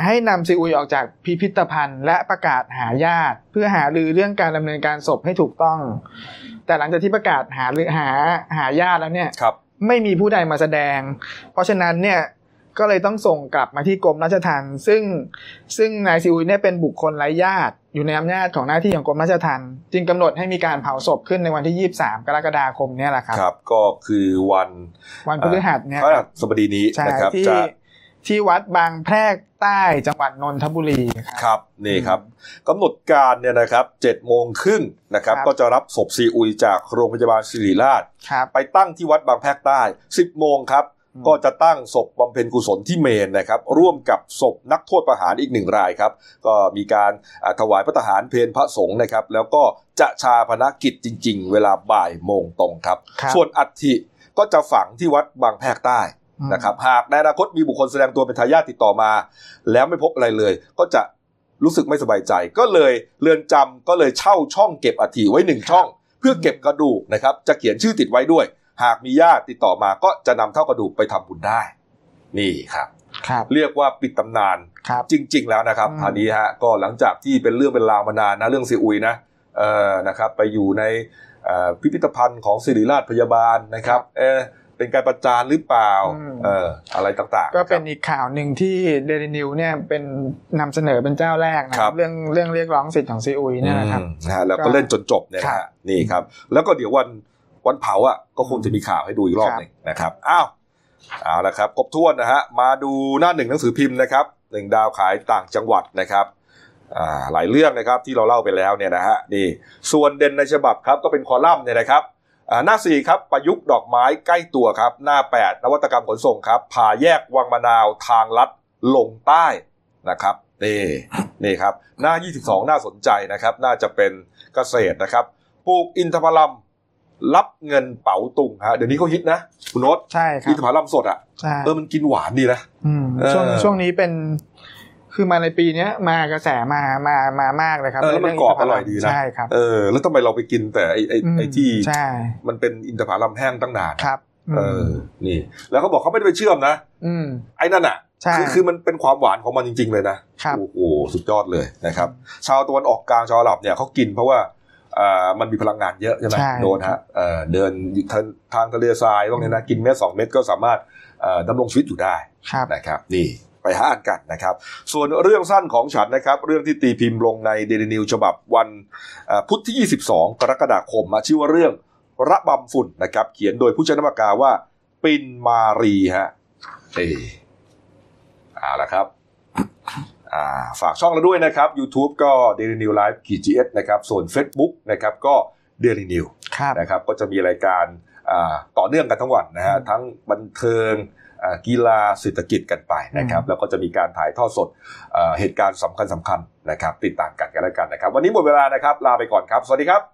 ให้นำซีอุยออกจากพิพิธภัณฑ์ และประกาศหาญาติ เพื่อหารือเรื่องการดำเนินการศพให้ถูกต้อง แต่หลังจากที่ประกาศหารือหาหาญาติแล้วเนี่ยครับไม่มีผู้ใดมาแสดง เพราะฉะนั้นเนี่ยก็เลยต้องส่งกลับมาที่กรมราชทัณฑ์ซึ่งซึ่งนายซีอุยเนี่ยเป็นบุคคลไร้ญาติ อยู่ในอำนาจของหน้าที่ของกรมราชทัณฑ์จึงกำหนดให้มีการเผาศพขึ้นในวันที่ 23 กรกฎาคมเนี่ยแหละครับครับ ก็คือวันวันพฤหัสเนี่ยพฤหัสบดีนี้ใช่นะครับที่จะ ที่วัดบางแพรกใต้จังหวัดนนทบุรีครับครับนี่ครับกำหนดการเนี่ยนะครับเจ็ดโมงครึ่งนะครับครับก็จะรับศพซีอุยจากโรงพยาบาลศิริราชครับไปตั้งที่วัดบางแพรกใต้ 10 โมงครับอืมก็จะตั้งศพบำเพ็ญกุศลที่เมนนะครับ ร่วมกับศพนักโทษประหารอีกหนึ่งรายครับ ก็มีการอ่าถวายพระทหารเพลพระสงฆ์นะครับ แล้วก็จะชาพนกิจจริง ๆ เวลาบ่ายโมงตรงครับครับ ส่วนอัฐิก็จะฝังที่วัดบางแพรกใต้อืม นะครับหากในอนาคตมีบุคคลแสดงตัวเป็นทายาทติดต่อมา แล้วไม่พบอะไรเลย ก็จะรู้สึกไม่สบายใจ ก็เลยเรือนจำก็เลยเช่าช่องเก็บอัฐิไว้หนึ่งช่อง เพื่อเก็บกระดูกนะครับ จะเขียนชื่อติดไว้ด้วย หากมีญาติติดต่อมาก็จะนำเท่ากระดูกไปทำบุญได้ นี่ครับครับเรียกว่าปิดตำนานครับจริง ๆ แล้วนะครับอืมอันนี้ฮะก็หลังจากที่เป็นเรื่องเป็นราวมานานนะเรื่องซีอุยนะเอ่อนะครับ ไปอยู่ในเอ่อพิพิธภัณฑ์ของศิริราชพยาบาลนะครับเออ เป็นการประจานหรือเปล่าเอออะไรต่างๆ ก็เป็ครับนอีกข่าวหนึ่งที่เดลินิวเนี่ยเป็นนำเสนอเป็นเจ้าแรกนะคครัรับบเรื่องเรื่องเรียกร้องสิทธิ์ของซีอุยเนี่ยนะครับอืมนะฮะแล้วก็ก็เล่นจนจบเนี่ยนะครัฮะบนี่ครับ แล้วก็เดี๋ยววันวันเผาอะก็คงจะมีข่าวให้ดูอีกรอบครับหนึ่งนะครับอ้าวเอาละครับครบถ้วนนะฮะมาดูหน้าหนึ่งหนังสือพิมพ์นะครับหนึ่งดาวขายต่างจังหวัดนะครับอ่าหลายเรื่องนะครับที่เราเล่าไปแล้วเนี่ยนะฮะนี่ส่วนเด่นในฉบับครับก็เป็นคอลัมน์เนี่ยนะครับอ่า หน้าสี่ครับ ประยุกต์ดอกไม้ใกล้ตัวครับ หน้าแปดนวัตกรรมขนส่งครับผ่าแยกวังมะนาวทางลัดลงใต้นะครับนี่นี่ครับ หน้า 22 น่าสนใจนะครับ น่าจะเป็นเกษตรนะครับปลูกอินทผลัมรับเงินเป๋าตุงฮะเดี๋ยวนี้เขาฮิตนะคุณโนตใช่ครัอิบนทผลัมสดอะใช่เออมันกินหวานดีนะอืมเออช่วงช่วงนี้เป็น คือมาในปีเนี้ยมากระแสมามามามากเลยครับเออแล้วมันกรอบอร่อยดีนะใช่ครับเออแล้วทำไมเราไปกินแต่ไอ้ไอ้ไอ้ที่ใช่มันเป็นอินทผลัมแห้งตั้งนานครับเออนี่ แล้วเขาบอกเขาไม่ได้ไปเชื่อมนะอืมไอ้นั่นอะใช่คือคือมันเป็นความหวานของมันจริง ๆ เลยนะครับโอ้โหสุดยอดเลยนะครับ ชาวตะวันออกกลางชาวอหรับเนี่ยเขากินเพราะว่าอ่ามันมีพลังงานเยอะใช่ไหมใช่โดนฮะเออเดินทางทางทะเลทรายพวกนี้นะกินเม็ดสองเม็ดก็สามารถเอ่อดำรงชีวิตอยู่ได้ครับนะครับ นี่ ไปหาอ่านกันนะครับ ส่วนเรื่องสั้นของฉันนะครับ เรื่องที่ตีพิมพ์ลงในเดลินิวฉบับวันเอ่อพุธที่ 22 กรกฎาคมอะชื่อว่าเรื่องระบำฝุ่นนะครับ เขียนโดยผู้ใช้นามปากกาว่าปินมารีฮะเออเอาละครับอ่าฝากช่องเราด้วยนะครับ YouTube ก็ Daily New Live ขีด GS นะครับ ส่วน Facebook นะครับก็ Daily New ครับนะครับ ก็จะมีรายการอ่าต่อเนื่องกันทั้งวันนะฮะ ทั้งบันเทิงอ่า กีฬาเศรษฐกิจกันไปนะครับอืมแล้วก็จะมีการถ่ายทอดสดเอ่อเหตุการณ์สำคัญสำคัญๆนะครับติดตามกันกันแล้วกันนะครับ วันนี้หมดเวลานะครับลาไปก่อนครับ สวัสดีครับ